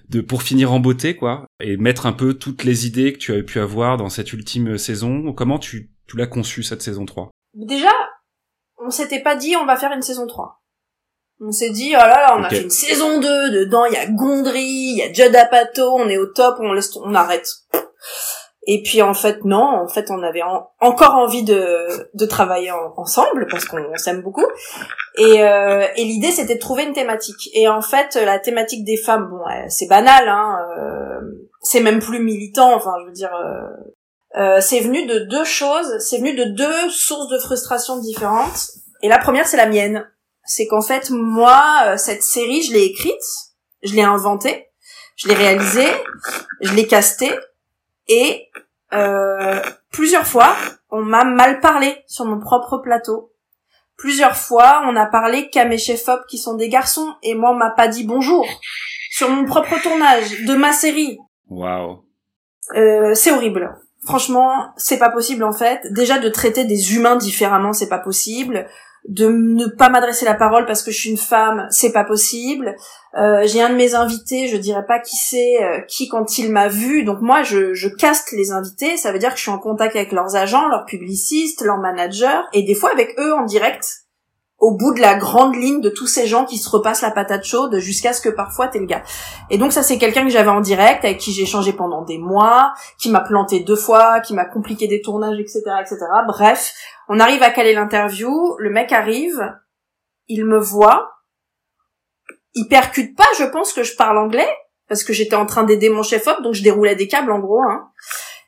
de pour finir en beauté quoi et mettre un peu toutes les idées que tu avais pu avoir dans cette ultime saison? Comment tu tu l'as conçu cette saison 3 déjà, on s'était pas dit on va faire une saison 3. On s'est dit, oh là là, on a fait une saison 2, dedans il y a Gondry, il y a Judd Apatow, on est au top, on laisse, on arrête. Et puis en fait non, en fait on avait encore envie de, de travailler ensemble parce qu'on s'aime beaucoup. Et, euh, et l'idée c'était de trouver une thématique. Et en fait la thématique des femmes, bon c'est banal, hein, euh, c'est même plus militant. Enfin je veux dire, euh, euh, c'est venu de deux choses, c'est venu de deux sources de frustration différentes. Et la première, c'est la mienne. C'est qu'en fait, moi, euh, cette série, je l'ai écrite, je l'ai inventée, je l'ai réalisée, je l'ai castée, et euh, plusieurs fois, on m'a mal parlé sur mon propre plateau. Plusieurs fois, on a parlé qu'à mes chefs-op qui sont des garçons, et moi, on m'a pas dit bonjour sur mon propre tournage de ma série. Waouh. Euh, c'est horrible. Franchement, c'est pas possible en fait. Déjà de traiter des humains différemment, c'est pas possible. De ne pas m'adresser la parole parce que je suis une femme, c'est pas possible. Euh, j'ai un de mes invités, je dirais pas qui c'est, euh, qui quand il m'a vu. Donc moi, je, je caste les invités. Ça veut dire que je suis en contact avec leurs agents, leurs publicistes, leurs managers, et des fois avec eux en direct au bout de la grande ligne de tous ces gens qui se repassent la patate chaude jusqu'à ce que parfois t'es le gars. Et donc ça c'est quelqu'un que j'avais en direct, avec qui j'ai échangé pendant des mois, qui m'a planté deux fois, qui m'a compliqué des tournages, etc., etc. Bref, on arrive à caler l'interview, le mec arrive, il me voit, il percute pas, je pense que je parle anglais, parce que j'étais en train d'aider mon chef-op, donc je déroulais des câbles en gros, hein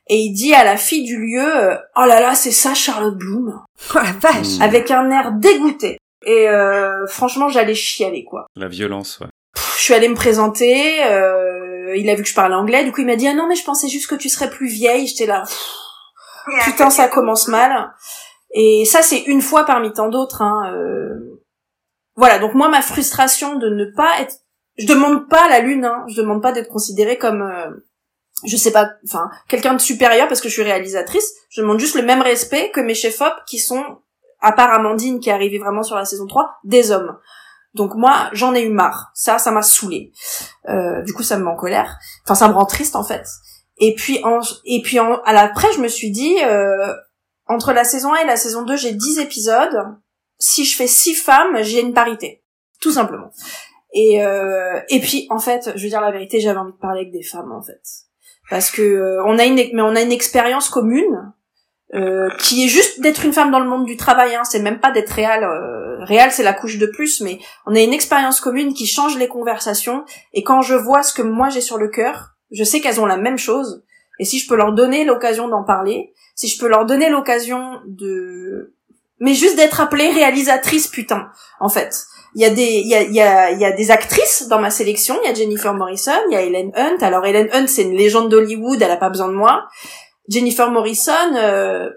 et il dit à la fille du lieu euh, oh là là c'est ça Charlotte Bloom oh la vache avec un air dégoûté et euh, franchement j'allais chialer quoi. La violence, ouais. je suis allée me présenter, euh, il a vu que je parlais anglais, du coup il m'a dit ah non mais je pensais juste que tu serais plus vieille, j'étais là putain ça commence mal. Et ça c'est une fois parmi tant d'autres. Hein, euh. Voilà donc moi ma frustration de ne pas être, je demande pas la lune, hein, je demande pas d'être considérée comme euh, je sais pas, enfin, quelqu'un de supérieur parce que je suis réalisatrice. Je demande juste le même respect que mes chefs-op qui sont, à part Amandine qui est arrivée vraiment sur la saison 3, des hommes. Donc moi, j'en ai eu marre. Ça, ça m'a saoulé. Euh, du coup, ça me met colère. Enfin, ça me rend triste en fait. Et puis, en, et puis en, à l'après, je me suis dit, euh, entre la saison 1 et la saison 2, j'ai 10 épisodes. Si je fais 6 femmes, j'ai une parité. Tout simplement. Et, euh, et puis, en fait, je veux dire la vérité, j'avais envie de parler avec des femmes, en fait parce que euh, on a une mais on a une expérience commune euh, qui est juste d'être une femme dans le monde du travail hein, c'est même pas d'être réel euh, réel c'est la couche de plus mais on a une expérience commune qui change les conversations. Et quand je vois ce que moi j'ai sur le cœur je sais qu'elles ont la même chose. Et si je peux leur donner l'occasion d'en parler si je peux leur donner l'occasion de mais juste d'être appelée réalisatrice putain en fait. Il y a des il y a, y a, y a des actrices dans ma sélection. Il y a Jennifer Morrison il y a Helen Hunt. Alors Helen Hunt c'est une légende d'Hollywood elle a pas besoin de moi Jennifer Morrison euh,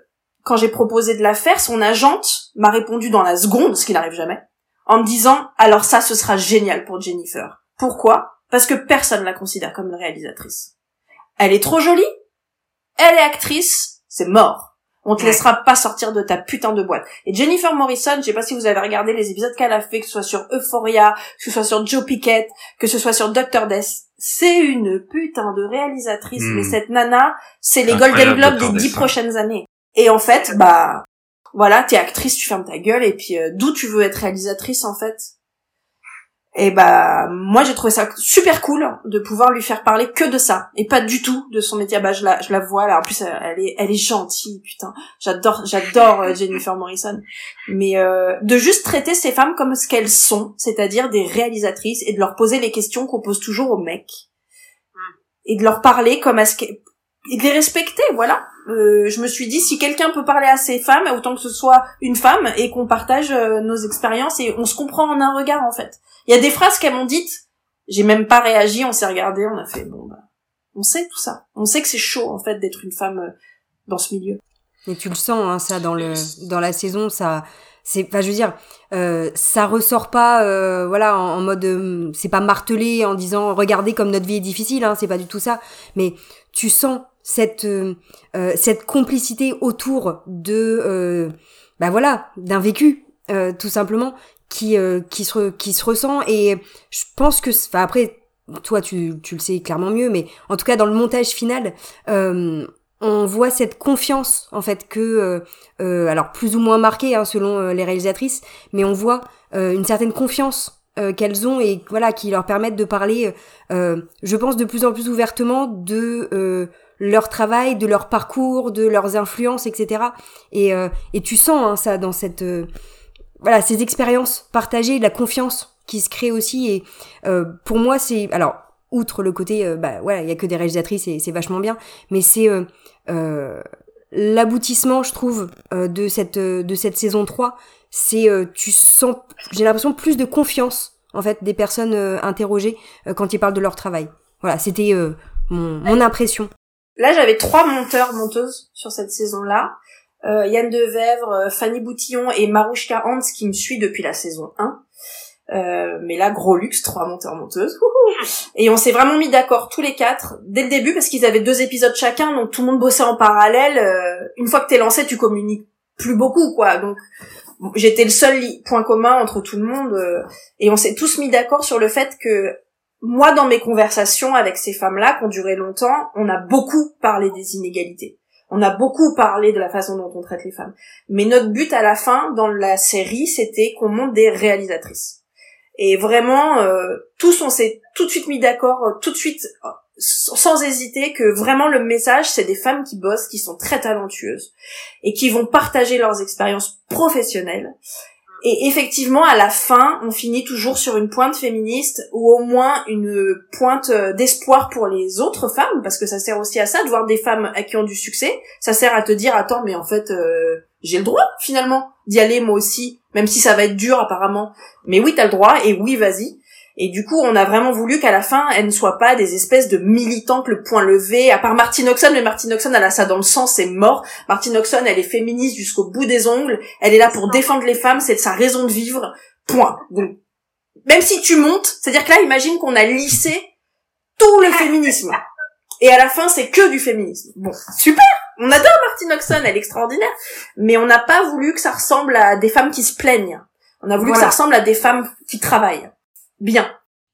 quand j'ai proposé de la faire son agente m'a répondu dans la seconde ce qui n'arrive jamais en me disant alors ça ce sera génial pour Jennifer. Pourquoi? Parce que personne la considère comme une réalisatrice. Elle est trop jolie. Elle est actrice. C'est mort. On te laissera pas sortir de ta putain de boîte. Et Jennifer Morrison, je sais pas si vous avez regardé les épisodes qu'elle a fait, que ce soit sur Euphoria, que ce soit sur Joe Pickett, que ce soit sur Doctor Death, c'est une putain de réalisatrice. Mais hmm. cette nana, c'est les Golden Globes des dix prochaines années. Et en fait, bah, voilà, t'es actrice, tu fermes ta gueule, et puis euh, d'où tu veux être réalisatrice en fait? Et bah moi j'ai trouvé ça super cool de pouvoir lui faire parler que de ça et pas du tout de son métier. Ah bah je la je la vois là. En plus elle est elle est gentille putain. J'adore j'adore euh, Jennifer Morrison. Mais euh, de juste traiter ces femmes comme ce qu'elles sont, c'est-à-dire des réalisatrices et de leur poser les questions qu'on pose toujours aux mecs et de leur parler comme à ce et de les respecter, voilà. Euh, je me suis dit, si quelqu'un peut parler à ces femmes, autant que ce soit une femme, et qu'on partage nos expériences, et on se comprend en un regard, en fait. Il y a des phrases qu'elles m'ont dites, j'ai même pas réagi, on s'est regardé, on a fait bon bah on sait tout ça. On sait que c'est chaud en fait d'être une femme euh, dans ce milieu. Et tu le sens hein, ça dans le dans la saison, ça c'est enfin je veux dire euh, ça ressort pas euh, voilà en, mode euh, c'est pas martelé en disant regardez comme notre vie est difficile hein, c'est pas du tout ça mais tu sens cette cette complicité autour de bah voilà d'un vécu tout simplement qui euh, qui se qui se ressent. Et je pense que enfin après toi tu, tu le sais clairement mieux mais en tout cas dans le montage final euh, on voit cette confiance en fait que euh, euh alors plus ou moins marquée hein, selon les réalisatrices mais on voit une certaine confiance qu'elles ont et voilà qui leur permettent de parler je pense de plus en plus ouvertement de leur travail de leur parcours de leurs influences etc et et tu sens hein, ça dans cette voilà, ces expériences partagées, la confiance qui se crée aussi. Et euh, pour moi, c'est alors outre le côté, euh, bah voilà, il y a que des réalisatrices et c'est vachement bien, mais c'est euh, euh l'aboutissement, je trouve, de cette de cette saison 3. C'est tu sens, j'ai l'impression plus de confiance en fait des personnes interrogées quand ils parlent de leur travail. Voilà, c'était mon, mon impression. Là, j'avais trois monteurs monteuses sur cette saison-là euh, Yann Devèvre, euh, Fanny Boutillon et Marouchka Hans qui me suit depuis la saison 1. Euh, mais là, gros luxe, trois monteurs monteuses. Et on s'est vraiment mis d'accord tous les quatre dès le début parce qu'ils avaient deux épisodes chacun, donc tout le monde bossait en parallèle. Euh, une fois que t'es lancé, tu communiques plus beaucoup, quoi. Donc j'étais le seul point commun entre tout le monde euh, et on s'est tous mis d'accord sur le fait que moi, dans mes conversations avec ces femmes-là, qui ont duré longtemps, on a beaucoup parlé des inégalités. On a beaucoup parlé de la façon dont on traite les femmes. Mais notre but à la fin, dans la série, c'était qu'on monte des réalisatrices. Et vraiment, euh, tous on s'est tout de suite mis d'accord, euh, tout de suite, euh, sans hésiter, que vraiment le message, c'est des femmes qui bossent, qui sont très talentueuses, et qui vont partager leurs expériences professionnelles, et effectivement, à la fin, on finit toujours sur une pointe féministe ou au moins une pointe euh, d'espoir pour les autres femmes, parce que ça sert aussi à ça de voir des femmes qui ont du succès. Ça sert à te dire, attends, mais en fait, euh, j'ai le droit finalement d'y aller moi aussi, même si ça va être dur apparemment. Mais oui, t'as le droit et oui, vas-y. Et du coup, on a vraiment voulu qu'à la fin, elles ne soient pas des espèces de militantes le point levé. À part Martine Oxon, mais Martine Oxon, elle a ça dans le sang, c'est mort. Martine Oxon, elle est féministe jusqu'au bout des ongles. Elle est là pour défendre les femmes, c'est sa raison de vivre. Point. Donc, même si tu montes, c'est-à-dire que là, imagine qu'on a lissé tout le féminisme. Et à la fin, c'est que du féminisme. Bon, super On adore Martine Oxon, elle est extraordinaire. Mais on n'a pas voulu que ça ressemble à des femmes qui se plaignent. On a voulu que ça ressemble à des femmes qui travaillent. Bien.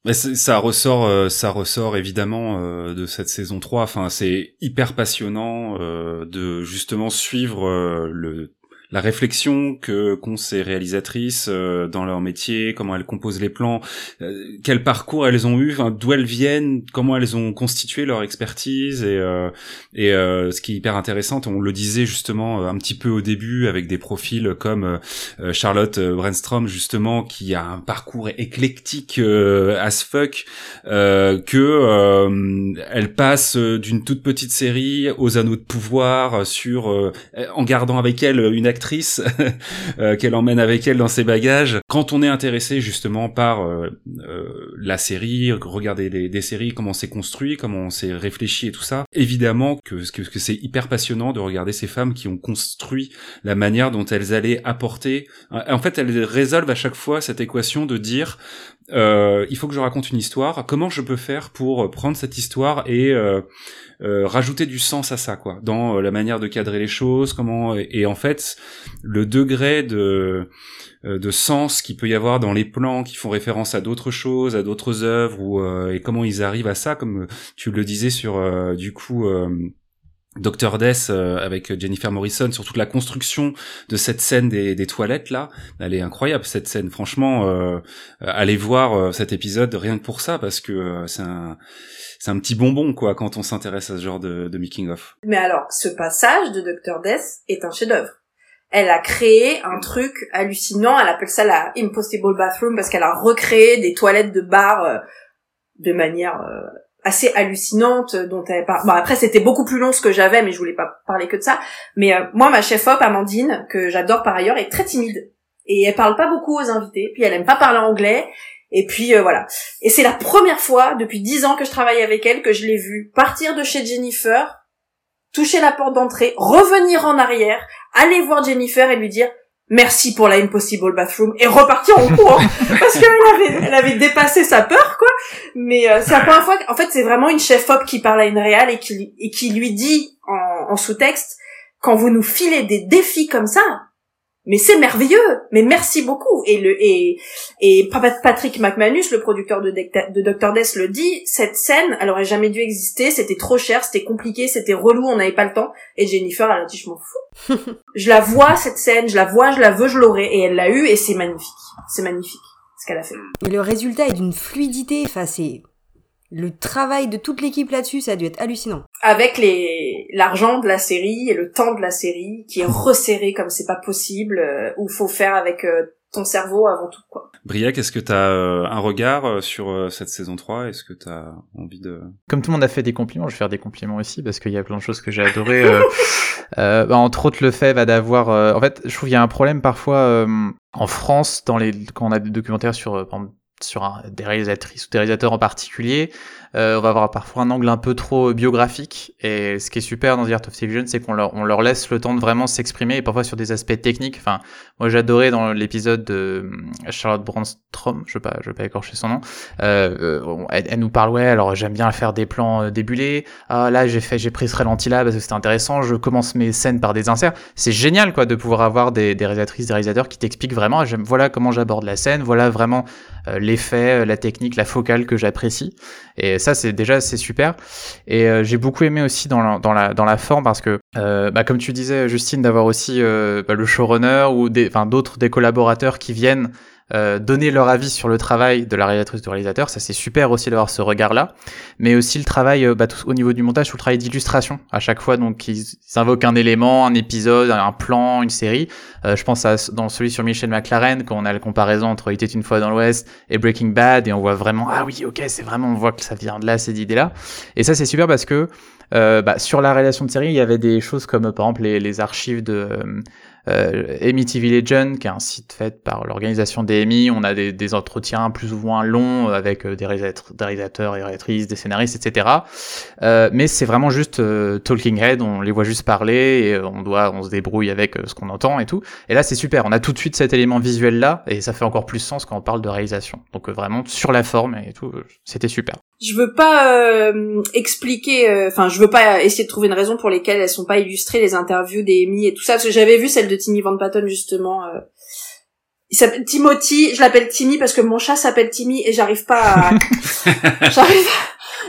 Mais ça ressort, euh, ça ressort évidemment euh, de cette saison 3. Enfin, c'est hyper passionnant euh, de justement suivre le la réflexion que qu'ont ces réalisatrices euh, dans leur métier, comment elles composent les plans, euh, quel parcours elles ont eu, d'où elles viennent, comment elles ont constitué leur expertise et euh, et ce qui est hyper intéressant, on le disait justement un petit peu au début avec des profils comme Charlotte Brenstrom justement qui a un parcours éclectique as fuck que elle passe d'une toute petite série aux anneaux de pouvoir sur en gardant avec elle une euh, qu'elle emmène avec elle dans ses bagages. Quand on est intéressé justement par euh, euh, la série, regarder des, séries, comment c'est construit, comment on s'est réfléchi et tout ça, évidemment que, que, c'est hyper passionnant de regarder ces femmes qui ont construit la manière dont elles allaient apporter. En fait, elles résolvent à chaque fois cette équation de dire il faut que je raconte une histoire. Comment je peux faire pour prendre cette histoire et euh, rajouter du sens à ça, quoi, dans la manière de cadrer les choses, comment et, en fait le degré de de sens qu'il peut y avoir dans les plans qui font référence à d'autres choses, à d'autres œuvres, ou et comment ils arrivent à ça, comme tu le disais sur du coup Dr Death euh, avec Jennifer Morrison sur toute la construction de cette scène des, des toilettes là, elle est incroyable cette scène. Franchement, euh, allez voir euh, cet épisode rien que pour ça parce que euh, c'est un c'est un petit bonbon quoi quand on s'intéresse à ce genre de, de making of. Mais alors, ce passage de Dr Death est un chef-d'œuvre. Elle a créé un truc hallucinant. Elle appelle ça la Impossible Bathroom parce qu'elle a recréé des toilettes de bar de manière assez hallucinante dont elle parle. Bon après c'était beaucoup plus long ce que j'avais mais je voulais pas parler que de ça. Mais euh, moi ma chef op Amandine que j'adore par ailleurs est très timide et elle parle pas beaucoup aux invités puis elle aime pas parler anglais et puis euh, voilà. Et c'est la première fois depuis dix ans que je travaille avec elle que je l'ai vue partir de chez Jennifer, toucher la porte d'entrée, revenir en arrière, aller voir Jennifer et lui dire merci pour la Impossible Bathroom. Et repartir en courant parce qu'elle avait elle avait dépassé sa peur quoi. Mais euh, c'est la première fois en fait c'est vraiment une chef op qui parle à une réale et qui et qui lui dit en, en sous-texte quand vous nous filez des défis comme ça mais c'est merveilleux, mais merci beaucoup. Et le et et Patrick McManus, le producteur de, de Dr Death, le dit. Cette scène, elle aurait jamais dû exister. C'était trop cher, c'était compliqué, c'était relou, on n'avait pas le temps. Et Jennifer, elle a dit je m'en fous. je la vois cette scène, je la vois, je la veux, je l'aurai. Et elle l'a eu et c'est magnifique. C'est magnifique ce qu'elle a fait. Et le résultat est d'une fluidité. Enfin, c'est le travail de toute l'équipe là-dessus, ça a dû être hallucinant. Avec les l'argent de la série et le temps de la série qui est resserré comme c'est pas possible, euh, où faut faire avec euh, ton cerveau avant tout quoi. Briac, est-ce que tu as euh, un regard sur cette saison 3 Est-ce que tu as envie de Comme tout le monde a fait des compliments, je vais faire des compliments aussi parce qu'il y a plein de choses que j'ai adoré. bah, entre autres le fait bah, d'avoir en fait, je trouve qu'il y a un problème parfois en France dans les quand on a des documentaires sur sur un, des réalisatrices ou des réalisateurs en particulier, on va avoir parfois un angle un peu trop biographique. Et ce qui est super dans The Art of Television, c'est qu'on leur, on leur laisse le temps de vraiment s'exprimer, et parfois sur des aspects techniques. Enfin, moi j'adorais dans l'épisode de euh, Charlotte Brandstrom, je vais pas, je vais pas écorcher son nom. Euh, euh elle, nous parle, ouais, alors j'aime bien faire des plans débulés. Ah là, j'ai fait, j'ai pris ce ralenti là parce que c'était intéressant. Je commence mes scènes par des inserts. C'est génial, quoi, de pouvoir avoir des, des réalisatrices, des réalisateurs qui t'expliquent vraiment. Voilà comment j'aborde la scène. Voilà vraiment l'effet, la technique, la focale que j'apprécie. Ça, c'est déjà c'est super. Et euh, j'ai beaucoup aimé aussi dans la, forme parce que, euh, bah, comme tu disais, Justine, d'avoir aussi euh, bah, le showrunner ou d'autres collaborateurs qui viennent euh, donner leur avis sur le travail de la réalisatrice du réalisateur, ça c'est super aussi d'avoir ce regard-là, mais aussi le travail euh, bah, au niveau du montage, sur le travail d'illustration. À chaque fois, donc ils, invoquent un élément, un épisode, un plan, une série. Euh, je pense à dans celui sur Michel McLaren quand on a la comparaison entre Il était une fois dans l'Ouest et Breaking Bad et on voit vraiment ah oui ok c'est vraiment on voit que ça vient de là ces idées-là et ça c'est super parce que euh, bah, sur la réalisation de série, il y avait des choses comme par exemple les, les archives de euh, Legend, qui est un site fait par l'organisation DMI. On a des, des, entretiens plus ou moins longs avec euh, des, réalisateurs et réalisatrices, des scénaristes, etc. Euh, mais c'est vraiment juste euh, talking head, on les voit juste parler et on doit, on se débrouille avec ce qu'on entend et tout. Et là, c'est super. On a tout de suite cet élément visuel là et ça fait encore plus sens quand on parle de réalisation. Donc vraiment sur la forme et tout, c'était super. Je veux pas expliquer, enfin, je veux pas essayer de trouver une raison pour lesquelles elles sont pas illustrées les interviews d'Amy et tout ça, parce que j'avais vu celle de Timmy Van Patten justement. Euh, il s'appelle Timothy, je l'appelle Timmy parce que mon chat s'appelle Timmy et j'arrive pas à... j'arrive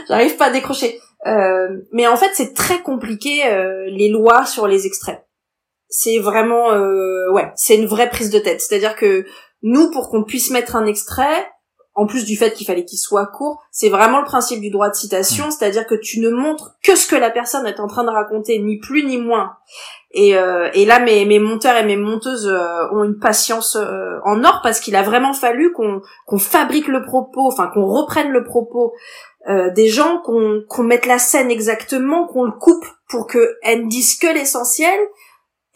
j'arrive pas à décrocher. Euh, mais en fait, c'est très compliqué euh, les lois sur les extraits. C'est vraiment euh, ouais, c'est une vraie prise de tête. C'est-à-dire que nous pour qu'on puisse mettre un extrait, en plus du fait qu'il fallait qu'il soit court, c'est vraiment le principe du droit de citation, c'est-à-dire que tu ne montres que ce que la personne est en train de raconter, ni plus ni moins. Et, euh, et là, mes, mes monteurs et mes monteuses euh, ont une patience euh, en or parce qu'il a vraiment fallu qu'on fabrique le propos, enfin qu'on reprenne le propos des gens, qu'on mette la scène exactement, qu'on le coupe pour que elle ne dise que l'essentiel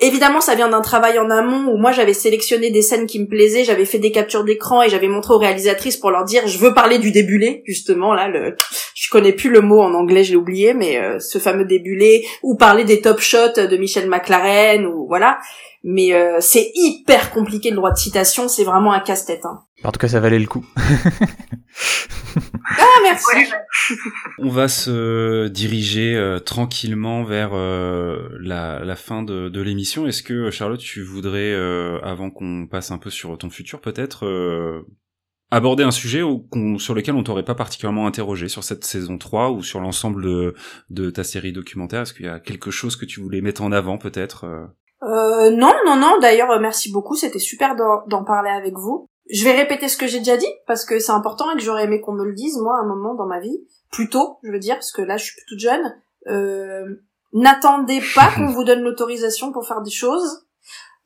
Évidemment, ça vient d'un travail en amont où moi j'avais sélectionné des scènes qui me plaisaient, j'avais fait des captures d'écran et j'avais montré aux réalisatrices pour leur dire je veux parler du débulé justement là le je connais plus le mot en anglais, j'ai oublié mais euh, ce fameux débulé ou parler des top shots de Michel McLaren ou voilà. Mais euh, c'est hyper compliqué le droit de citation, c'est vraiment un casse-tête hein. En tout cas, ça valait le coup. ah, merci. On va se diriger euh, tranquillement vers euh, la, la, fin de, de l'émission. Est-ce que Charlotte, tu voudrais, euh, avant qu'on passe un peu sur ton futur, peut-être aborder un sujet sur lequel on t'aurait pas particulièrement interrogé sur cette saison 3 ou sur l'ensemble de, de, ta série documentaire? Est-ce qu'il y a quelque chose que tu voulais mettre en avant, peut-être non, non, non. D'ailleurs, merci beaucoup. C'était super d'en parler avec vous. Je vais répéter ce que j'ai déjà dit parce que c'est important et que j'aurais aimé qu'on me le dise moi à un moment dans ma vie, plus tôt, je veux dire, parce que là je suis toute jeune. Euh, n'attendez pas qu'on vous donne l'autorisation pour faire des choses.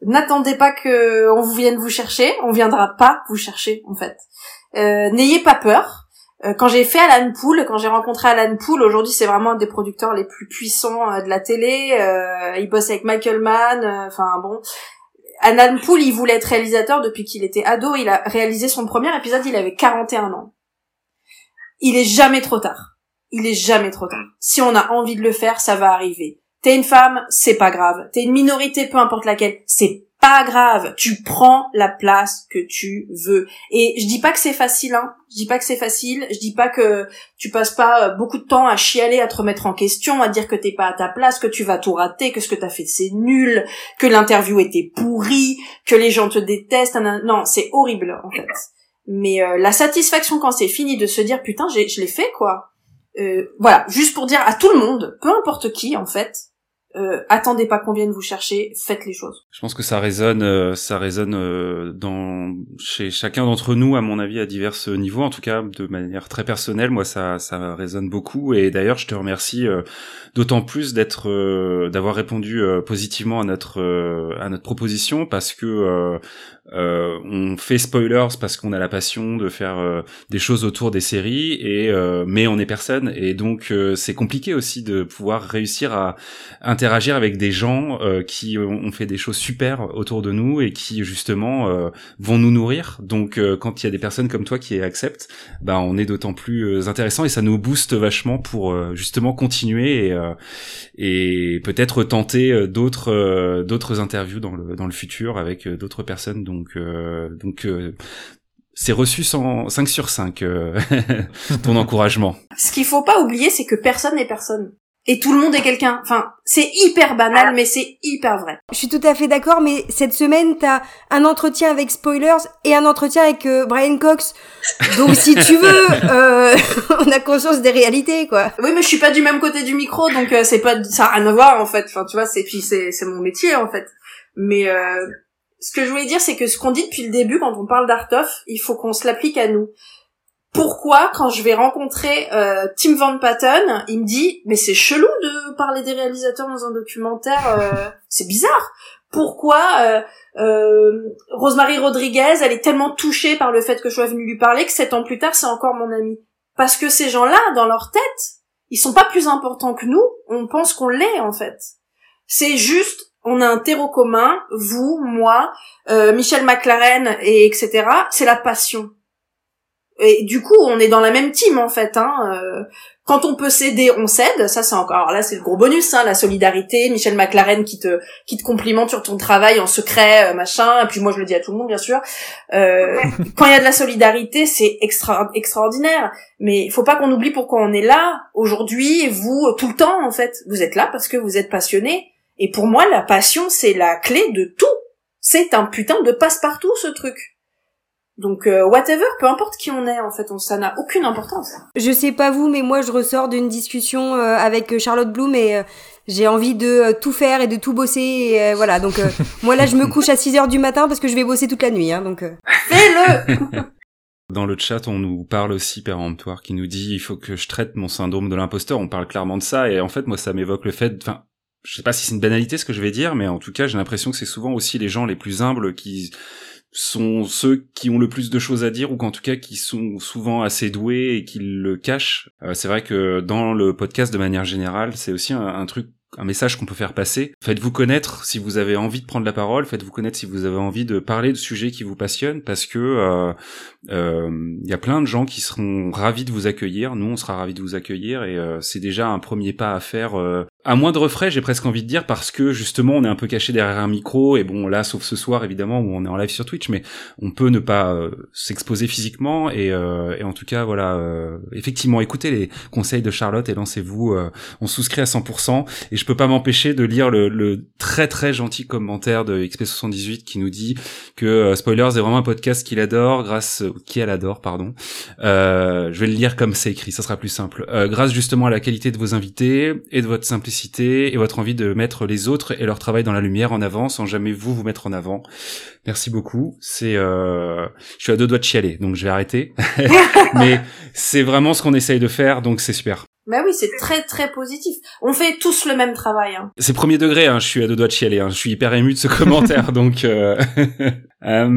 N'attendez pas que on vienne vous chercher. On viendra pas vous chercher en fait. Euh, N'ayez pas peur. Euh, quand j'ai fait Alan Poole, quand j'ai rencontré Alan Poole, aujourd'hui c'est vraiment un des producteurs les plus puissants euh, de la télé. Euh, il bosse avec Michael Mann. Euh, enfin bon, Alan Poole, il voulait être réalisateur depuis qu'il était ado. Il a réalisé son premier épisode, il avait 41 ans. Il est jamais trop tard. Il est jamais trop tard. Si on a envie de le faire, ça va arriver. T'es une femme, c'est pas grave. T'es une minorité, peu importe laquelle, c'est pas grave, tu prends la place que tu veux. Et je dis pas que c'est facile, hein. Je dis pas que c'est facile. Je dis pas que tu passes pas euh, beaucoup de temps à chialer, à te remettre en question, à dire que t'es pas à ta place, que tu vas tout rater, que ce que t'as fait c'est nul, que l'interview était pourrie, que les gens te détestent. Non, c'est horrible en fait. Mais euh, la satisfaction quand c'est fini de se dire putain, je l'ai fait quoi. Euh, voilà, juste pour dire à tout le monde, peu importe qui en fait, euh, attendez pas qu'on vienne vous chercher, faites les choses. Je pense que ça résonne, euh, ça résonne euh, dans chez chacun d'entre nous, à mon avis, à divers niveaux. En tout cas, de manière très personnelle, moi, ça, ça résonne beaucoup. Et d'ailleurs, je te remercie d'autant plus d'être, d'avoir répondu positivement à notre à notre proposition, parce que euh, on fait spoilers parce qu'on a la passion de faire euh, des choses autour des séries et euh, mais on est personne et donc c'est compliqué aussi de pouvoir réussir à interagir avec des gens qui ont fait des choses super autour de nous et qui justement vont nous nourrir. Donc quand il y a des personnes comme toi qui acceptent bah on est d'autant plus intéressant et ça nous booste vachement pour justement continuer et, et peut-être tenter d'autres d'autres interviews dans le dans le futur avec d'autres personnes donc donc, euh, donc euh, c'est reçu 100, 5 sur 5, euh, ton encouragement. Ce qu'il faut pas oublier, c'est que personne n'est personne. Et tout le monde est quelqu'un. Enfin, c'est hyper banal, mais c'est hyper vrai. Je suis tout à fait d'accord, mais cette semaine, t'as un entretien avec Spoilers et un entretien avec Brian Cox. Donc, si tu veux, euh, on a conscience des réalités, quoi. Oui, mais je suis pas du même côté du micro, donc c'est pas, ça a rien à voir, en fait. Enfin, tu vois, c'est puis c'est, c'est mon métier, en fait. Mais euh, ce que je voulais dire, c'est que ce qu'on dit depuis le début quand on parle d'Artoff, il faut qu'on se l'applique à nous. Pourquoi, quand je vais rencontrer euh, Tim Van Patten, il me dit mais c'est chelou de parler des réalisateurs dans un documentaire, euh, c'est bizarre. Pourquoi euh, euh, Rosemary Rodriguez, elle est tellement touchée par le fait que je sois venue lui parler que sept ans plus tard c'est encore mon amie. Parce que ces gens-là, dans leur tête, ils sont pas plus importants que nous. On pense qu'on l'est en fait. C'est juste on a un terreau commun, vous, moi, euh, Michel McLaren et etc. C'est la passion. Et du coup, on est dans la même team en fait. Hein. Euh, quand on peut s'aider, on s'aide. Ça, c'est encore. Alors là, c'est le gros bonus, hein, la solidarité. Michel McLaren qui te qui te complimente sur ton travail en secret, euh, machin. Et puis moi, je le dis à tout le monde, bien sûr. Euh, quand il y a de la solidarité, c'est extra extraordinaire. Mais il faut pas qu'on oublie pourquoi on est là aujourd'hui. Vous, tout le temps, en fait, vous êtes là parce que vous êtes passionné. Et pour moi, la passion, c'est la clé de tout. C'est un putain de passe-partout, ce truc. Donc euh, whatever, peu importe qui on est en fait, on, ça n'a aucune importance. Je sais pas vous, mais moi je ressors d'une discussion euh, avec Charlotte Bloom et euh, j'ai envie de tout faire et de tout bosser. Et, voilà, donc moi là je me couche à 6 heures du matin parce que je vais bosser toute la nuit. Hein, donc fais-le. Dans le chat, on nous parle aussi péremptoire qui nous dit il faut que je traite mon syndrome de l'imposteur. On parle clairement de ça et en fait moi ça m'évoque le fait, enfin je sais pas si c'est une banalité ce que je vais dire, mais en tout cas j'ai l'impression que c'est souvent aussi les gens les plus humbles qui sont ceux qui ont le plus de choses à dire ou qu'en tout cas qui sont souvent assez doués et qui le cachent. Euh, c'est vrai que dans le podcast de manière générale, c'est aussi un, truc un message qu'on peut faire passer. Faites-vous connaître si vous avez envie de prendre la parole, faites-vous connaître si vous avez envie de parler de sujets qui vous passionnent, parce que euh, il y a plein de gens qui seront ravis de vous accueillir. Nous, on sera ravis de vous accueillir, et c'est déjà un premier pas à faire à moindre frais, j'ai presque envie de dire, parce que justement, on est un peu caché derrière un micro, et bon, là, sauf ce soir, évidemment, où on est en live sur Twitch, mais on peut ne pas euh, s'exposer physiquement, et, euh, et, en tout cas, voilà, euh, effectivement, écoutez les conseils de Charlotte et lancez-vous. on souscrit à 100%, et je peux pas m'empêcher de lire le, le, très très gentil commentaire de XP78 qui nous dit que Spoilers est vraiment un podcast qu'il adore, grâce qui elle adore, pardon. je vais le lire comme c'est écrit, ça sera plus simple. grâce justement à la qualité de vos invités et de votre simplicité et votre envie de mettre les autres et leur travail dans la lumière en avant sans jamais vous vous mettre en avant. Merci beaucoup. C'est, euh... je suis à deux doigts de chialer, donc je vais arrêter. Mais c'est vraiment ce qu'on essaye de faire, donc c'est super. Bah oui, c'est très très positif. On fait tous le même travail. Hein. C'est premier degré, hein, je suis à deux doigts de chialer. Hein. Je suis hyper ému de ce commentaire, donc. Euh... euh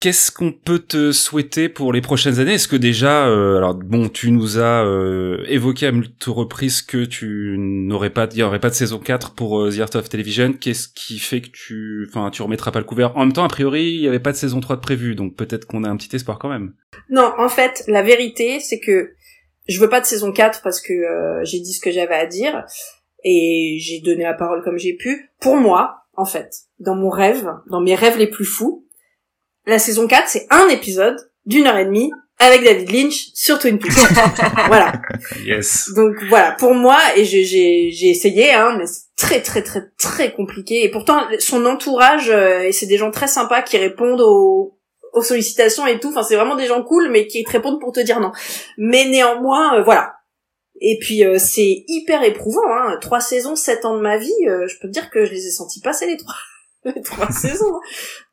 Qu'est-ce qu'on peut te souhaiter pour les prochaines années? Est-ce que déjà, euh, alors bon, tu nous as euh, évoqué à multiples reprises que tu n'aurais pas, il y aurait pas de saison 4 pour euh, The Art of Television. Qu'est-ce qui fait que tu, enfin, tu remettras pas le couvert? En même temps, a priori, il y avait pas de saison 3 de prévu, donc peut-être qu'on a un petit espoir quand même. Non, en fait, la vérité, c'est que je veux pas de saison 4 parce que j'ai dit ce que j'avais à dire et j'ai donné la parole comme j'ai pu. Pour moi, en fait, dans mon rêve, dans mes rêves les plus fous la saison 4, c'est un épisode d'une heure et demie avec David Lynch sur Twin Peaks. voilà. Yes. Donc voilà, pour moi, et j'ai, j'ai essayé, hein, mais c'est très très très très compliqué. Et pourtant, son entourage, euh, et c'est des gens très sympas qui répondent aux, aux sollicitations et tout. Enfin, c'est vraiment des gens cool, mais qui te répondent pour te dire non. Mais néanmoins, euh, voilà. Et puis euh, c'est hyper éprouvant. Hein. Trois saisons, sept ans de ma vie, je peux te dire que je les ai sentis passer les trois. les trois saisons.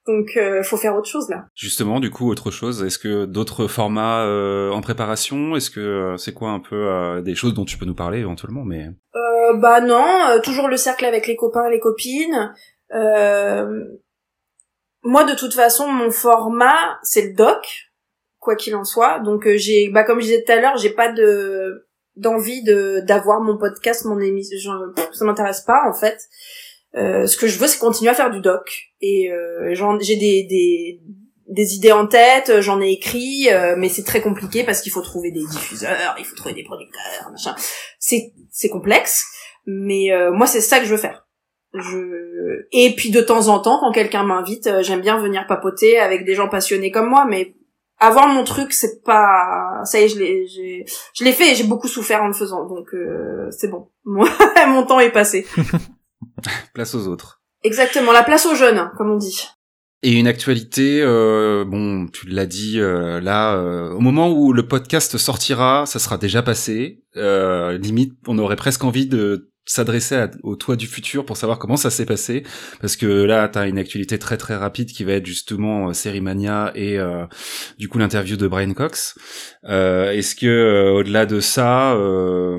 Donc, euh, faut faire autre chose là. Justement, du coup, autre chose. Est-ce que d'autres formats euh, en préparation? Est-ce que euh, c'est quoi un peu euh, des choses dont tu peux nous parler éventuellement Mais bah non, toujours le cercle avec les copains, les copines. Moi, de toute façon, mon format, c'est le doc, quoi qu'il en soit. Donc, j'ai, bah comme je disais tout à l'heure, j'ai pas de d'envie de d'avoir mon podcast, mon émission. Ça m'intéresse pas en fait. Euh, ce que je veux, c'est continuer à faire du doc. Et euh, j'ai des, des, des idées en tête, j'en ai écrit, euh, mais c'est très compliqué parce qu'il faut trouver des diffuseurs, il faut trouver des producteurs, machin. C'est c'est complexe, mais euh, moi c'est ça que je veux faire. Je et puis de temps en temps, quand quelqu'un m'invite, j'aime bien venir papoter avec des gens passionnés comme moi, mais avoir mon truc, c'est pas ça y est, je l'ai je l'ai fait et j'ai beaucoup souffert en le faisant, donc c'est bon. mon temps est passé. place aux autres. Exactement, la place aux jeunes, comme on dit. Et une actualité, euh, bon, tu l'as dit euh, là, euh, au moment où le podcast sortira, ça sera déjà passé. limite, on aurait presque envie de s'adresser au toit du futur pour savoir comment ça s'est passé parce que là tu as une actualité très très rapide qui va être justement euh, Mania et du coup l'interview de Brian Cox est-ce que au-delà de ça euh,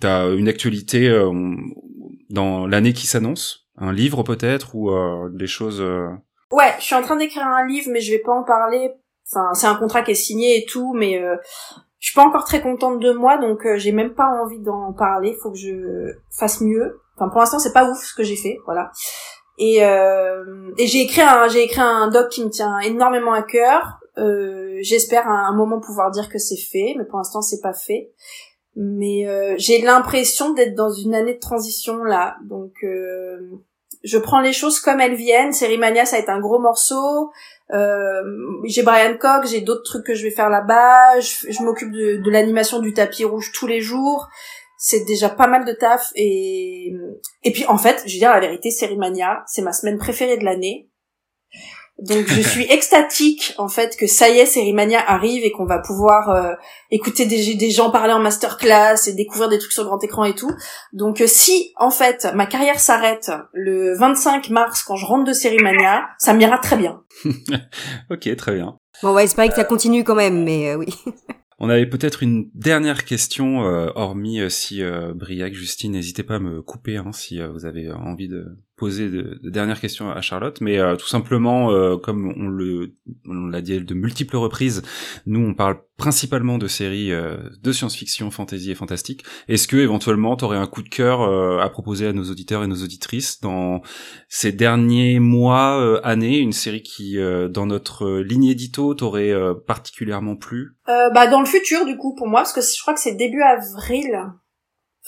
tu as une actualité dans l'année qui s'annonce Un livre peut-être ou euh, des choses euh, Ouais, je suis en train d'écrire un livre, mais je vais pas en parler. Enfin, c'est un contrat qui est signé et tout, mais euh, je suis pas encore très contente de moi, donc j'ai même pas envie d'en parler. Faut que je fasse mieux. Enfin, pour l'instant, c'est pas ouf ce que j'ai fait, voilà. Et, euh, et j'ai écrit un j'ai écrit un doc qui me tient énormément à cœur. Euh, J'espère à un moment pouvoir dire que c'est fait, mais pour l'instant c'est pas fait. Mais euh, j'ai l'impression d'être dans une année de transition là, donc euh, je prends les choses comme elles viennent. Mania ça a été un gros morceau. Euh, j'ai Brian Cox, j'ai d'autres trucs que je vais faire là-bas. Je, m'occupe de, l'animation du tapis rouge tous les jours c'est déjà pas mal de taf et et puis en fait, je veux dire la vérité, Mania, c'est ma semaine préférée de l'année. Donc je suis extatique en fait que ça y est, Mania arrive et qu'on va pouvoir euh, écouter des, des gens parler en masterclass et découvrir des trucs sur grand écran et tout. Donc euh, si en fait ma carrière s'arrête le 25 mars quand je rentre de Mania, ça m'ira très bien. ok, très bien. Bon, on va espérer que ça continue quand même, mais euh, oui. On avait peut-être une dernière question, euh, hormis euh, si euh, Briac, Justine, n'hésitez pas à me couper hein, si vous avez envie de poser de, dernières questions à Charlotte, mais euh, tout simplement, euh, comme on le on l'a dit de multiples reprises, nous on parle principalement de séries euh, de science-fiction, fantasy et fantastique. Est-ce que éventuellement tu aurais un coup de cœur à proposer à nos auditeurs et nos auditrices dans ces derniers mois, années, une série qui dans notre ligne édito t'aurait particulièrement plu? Bah dans le futur du coup pour moi, parce que je crois que c'est début avril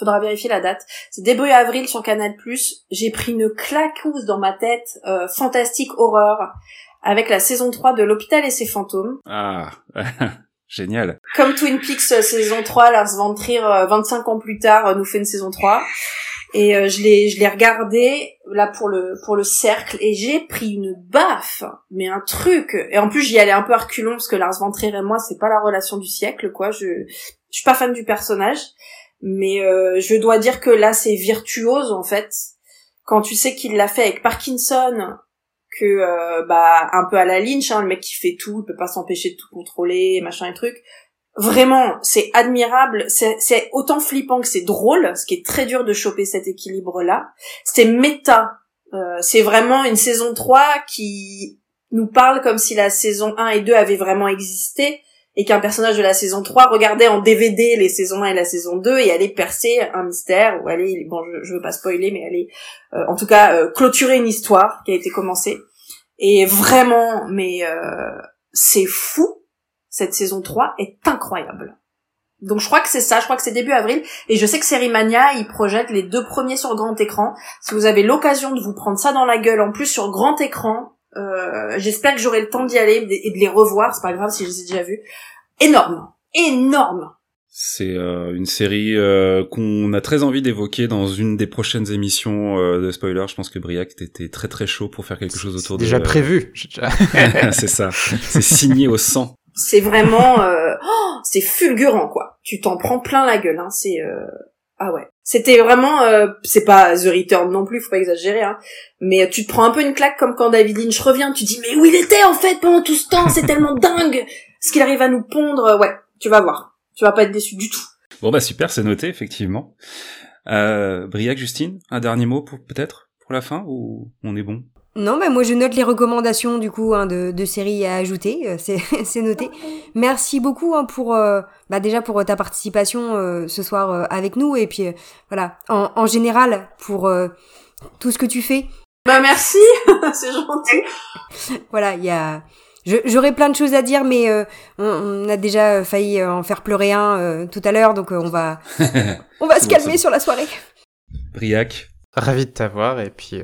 faudra vérifier la date. C'est début avril sur Canal+. J'ai pris une claquouse dans ma tête, euh, fantastique horreur, avec la saison 3 de L'Hôpital et ses fantômes. Ah, génial. Comme Twin Peaks euh, saison 3, Lars von Trier, 25 ans plus tard, euh, nous fait une saison 3. Et je l'ai je l'ai regardé là pour le pour le cercle et j'ai pris une baffe mais un truc et en plus j'y allais un peu reculons parce que Lars von Trier et moi c'est pas la relation du siècle quoi je je suis pas fan du personnage mais euh, je dois dire que là c'est virtuose en fait. Quand tu sais qu'il l'a fait avec Parkinson que euh, bah un peu à la Lynch hein, le mec qui fait tout il peut pas s'empêcher de tout contrôler machin et truc. Vraiment c'est admirable c'est autant flippant que c'est drôle ce qui est très dur de choper cet équilibre là c'est méta. Euh, c'est vraiment une saison 3 qui nous parle comme si la saison 1 et 2 avaient vraiment existé et qu'un personnage de la saison 3 regardait en DVD les saisons 1 et la saison 2 et allait percer un mystère ou aller bon je, je veux pas spoiler mais aller euh, en tout cas euh, clôturer une histoire qui a été commencée. Et vraiment mais euh, c'est fou. Cette saison 3 est incroyable. Donc je crois que c'est ça, je crois que c'est début avril, et je sais que Serimania, ils projettent les deux premiers sur grand écran. Si vous avez l'occasion de vous prendre ça dans la gueule, en plus sur grand écran, euh, j'espère que j'aurai le temps d'y aller et de les revoir, c'est pas grave si je les ai déjà vus énorme, énorme. C'est euh, une série euh, qu'on a très envie d'évoquer dans une des prochaines émissions euh, de spoiler. Je pense que Briac était très très chaud pour faire quelque chose autour de. Déjà prévu. c'est ça. C'est signé au sang. C'est vraiment, oh, c'est fulgurant quoi. Tu t'en prends plein la gueule. Hein. C'est ah ouais. C'était vraiment, c'est pas The Return non plus, faut pas exagérer, hein. Mais tu te prends un peu une claque comme quand David Lynch revient. Tu dis mais où il était en fait pendant tout ce temps? C'est tellement dingue ce qu'il arrive à nous pondre, euh, ouais, tu vas voir. Tu vas pas être déçu du tout. Bon bah super, c'est noté effectivement. Euh, Briac, Justine, un dernier mot pour peut-être pour la fin ou on est bon? Non, mais moi je note les recommandations du coup hein, de, de séries à ajouter, euh, c'est noté. Merci beaucoup hein, pour euh, bah, déjà pour ta participation ce soir avec nous et puis voilà en, en, général pour tout ce que tu fais. Bah merci, c'est gentil. voilà, il y a J'aurais plein de choses à dire, mais euh, on, a déjà failli euh, en faire pleurer un euh, tout à l'heure, donc on va, on va se calmer sur la soirée. Briac. Ravi de t'avoir, et puis,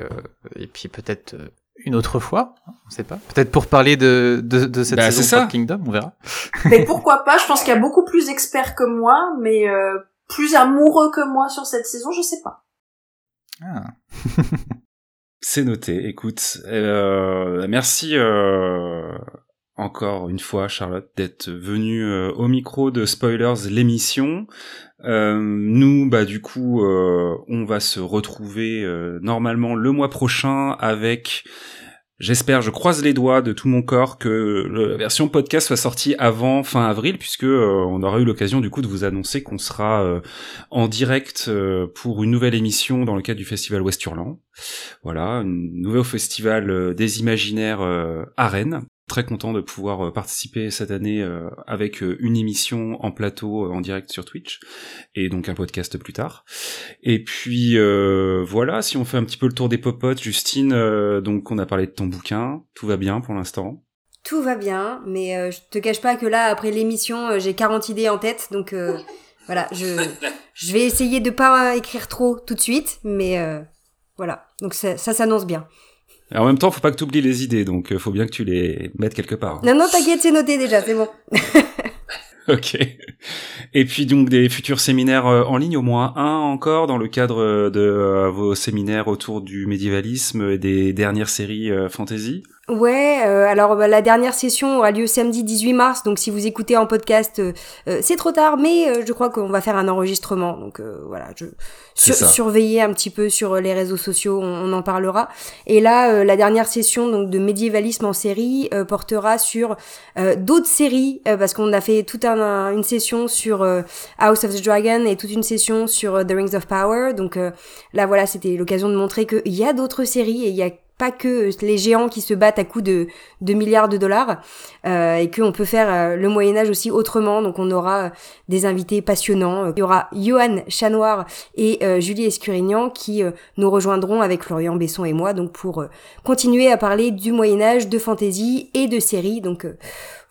et puis peut-être une autre fois, on sait pas. Peut-être pour parler de, de, de cette bah, saison de Kingdom, on verra. Mais pourquoi pas Je pense qu'il y a beaucoup plus experts que moi, mais plus amoureux que moi sur cette saison, je sais pas. Ah. C'est noté. Écoute, euh, merci euh, encore une fois, Charlotte, d'être venue euh, au micro de Spoilers l'émission. nous, bah du coup, on va se retrouver normalement le mois prochain avec J'espère, je croise les doigts de tout mon corps que la version podcast soit sortie avant fin avril, puisque euh, on aura eu l'occasion du coup de vous annoncer qu'on sera euh, en direct euh, pour une nouvelle émission dans le cadre du festival Westurland. Voilà, un nouveau festival des imaginaires à Rennes. Très content de pouvoir participer cette année avec une émission en plateau en direct sur Twitch et donc un podcast plus tard. Et puis voilà, si on fait un petit peu le tour des popotes, Justine, donc on a parlé de ton bouquin, tout va bien pour l'instant? Tout va bien, mais je te cache pas que là, après l'émission, j'ai 40 idées en tête, donc voilà, je, je vais essayer de pas écrire trop tout de suite, mais euh, voilà. Donc ça, ça s'annonce bien. En même temps, faut pas que tu oublies les idées, donc euh, faut bien que tu les mettes quelque part. Non, non, t'inquiète, c'est noté déjà, c'est bon. ok. Et puis donc des futurs séminaires euh, en ligne, au moins un encore dans le cadre de vos séminaires autour du médiévalisme et des dernières séries fantasy. Ouais, euh, alors bah, la dernière session aura lieu samedi 18 mars, donc si vous écoutez en podcast, euh, euh, c'est trop tard, mais je crois qu'on va faire un enregistrement, donc voilà, je surveiller un petit peu sur les réseaux sociaux, on, en parlera. Et là, la dernière session donc de médiévalisme en série portera sur d'autres séries, parce qu'on a fait toute un, une session sur House of the Dragon et toute une session sur The Rings of Power, donc là voilà, c'était l'occasion de montrer qu'il y a d'autres séries et il y a pas que les géants qui se battent à coups de, de milliards de dollars euh, et qu'on peut faire euh, le Moyen Âge aussi autrement. Donc on aura euh, des invités passionnants. Il y aura Johan Chanoir et Julie Escurignan qui nous rejoindront avec Florian Besson et moi donc pour continuer à parler du Moyen Âge, de fantasy et de séries. Donc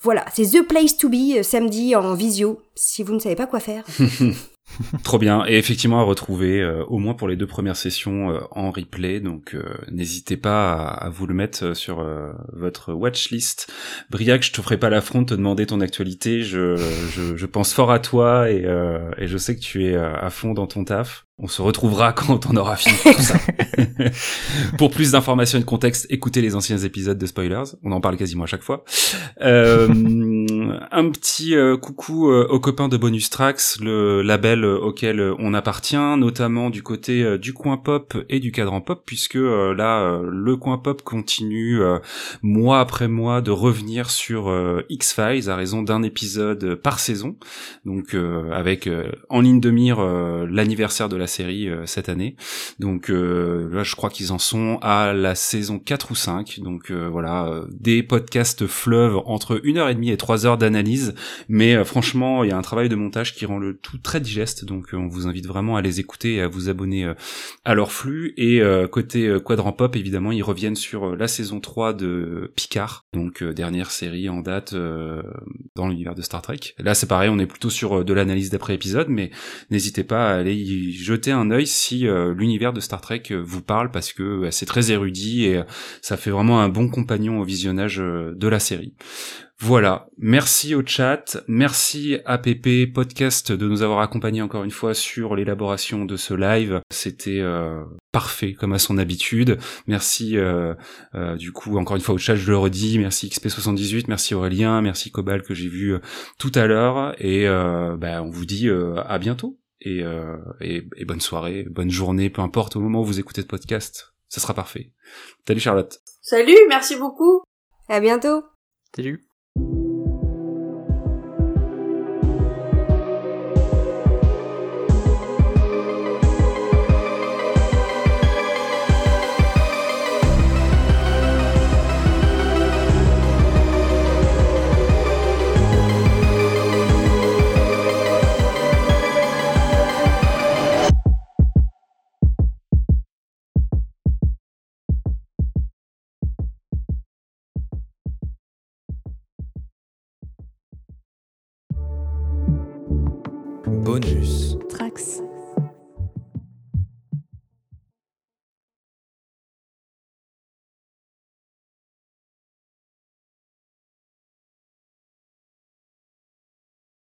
voilà, c'est The Place to Be samedi en visio si vous ne savez pas quoi faire. Trop bien. Et effectivement à retrouver euh, au moins pour les deux premières sessions euh, en replay. Donc euh, n'hésitez pas à, vous le mettre sur votre watchlist. Briac, je te ferai pas l'affront de te demander ton actualité. Je, je, je, pense fort à toi et, et je sais que tu es à fond dans ton taf. On se retrouvera quand on aura fini tout ça. Pour plus d'informations et de contexte, écoutez les anciens épisodes de Spoilers. On en parle quasiment à chaque fois. Euh, un petit euh, coucou euh, aux copains de Bonus Tracks, le label auquel on appartient, notamment du côté du coin pop et du cadran pop, puisque là, le coin pop continue mois après mois de revenir sur X-Files à raison d'un épisode par saison. Donc avec en ligne de mire l'anniversaire de la série euh, cette année. Donc euh, là, je crois qu'ils en sont à la saison 4 ou 5. Donc euh, voilà, des podcasts fleuves entre une heure et demie et trois heures d'analyse. Mais franchement, il y a un travail de montage qui rend le tout très digeste. Donc on vous invite vraiment à les écouter et à vous abonner à leur flux. Et côté Quadrant Pop, évidemment, ils reviennent sur la saison 3 de Picard. Donc dernière série en date dans l'univers de Star Trek. Là, c'est pareil, on est plutôt sur de l'analyse d'après épisode, mais n'hésitez pas à aller y jeter un œil si euh, l'univers de Star Trek euh, vous parle parce que euh, c'est très érudit et ça fait vraiment un bon compagnon au visionnage de la série. Voilà, merci au chat, merci à PP Podcast de nous avoir accompagnés encore une fois sur l'élaboration de ce live. C'était parfait comme à son habitude. Merci du coup encore une fois au chat, je le redis, merci XP78, merci Aurélien, merci Cobal que j'ai vu tout à l'heure. Et bah, on vous dit à bientôt et, euh, et, et, bonne soirée, bonne journée, peu importe au moment où vous écoutez ce podcast, ça sera parfait. Salut Charlotte. Salut, merci beaucoup. À bientôt. Salut.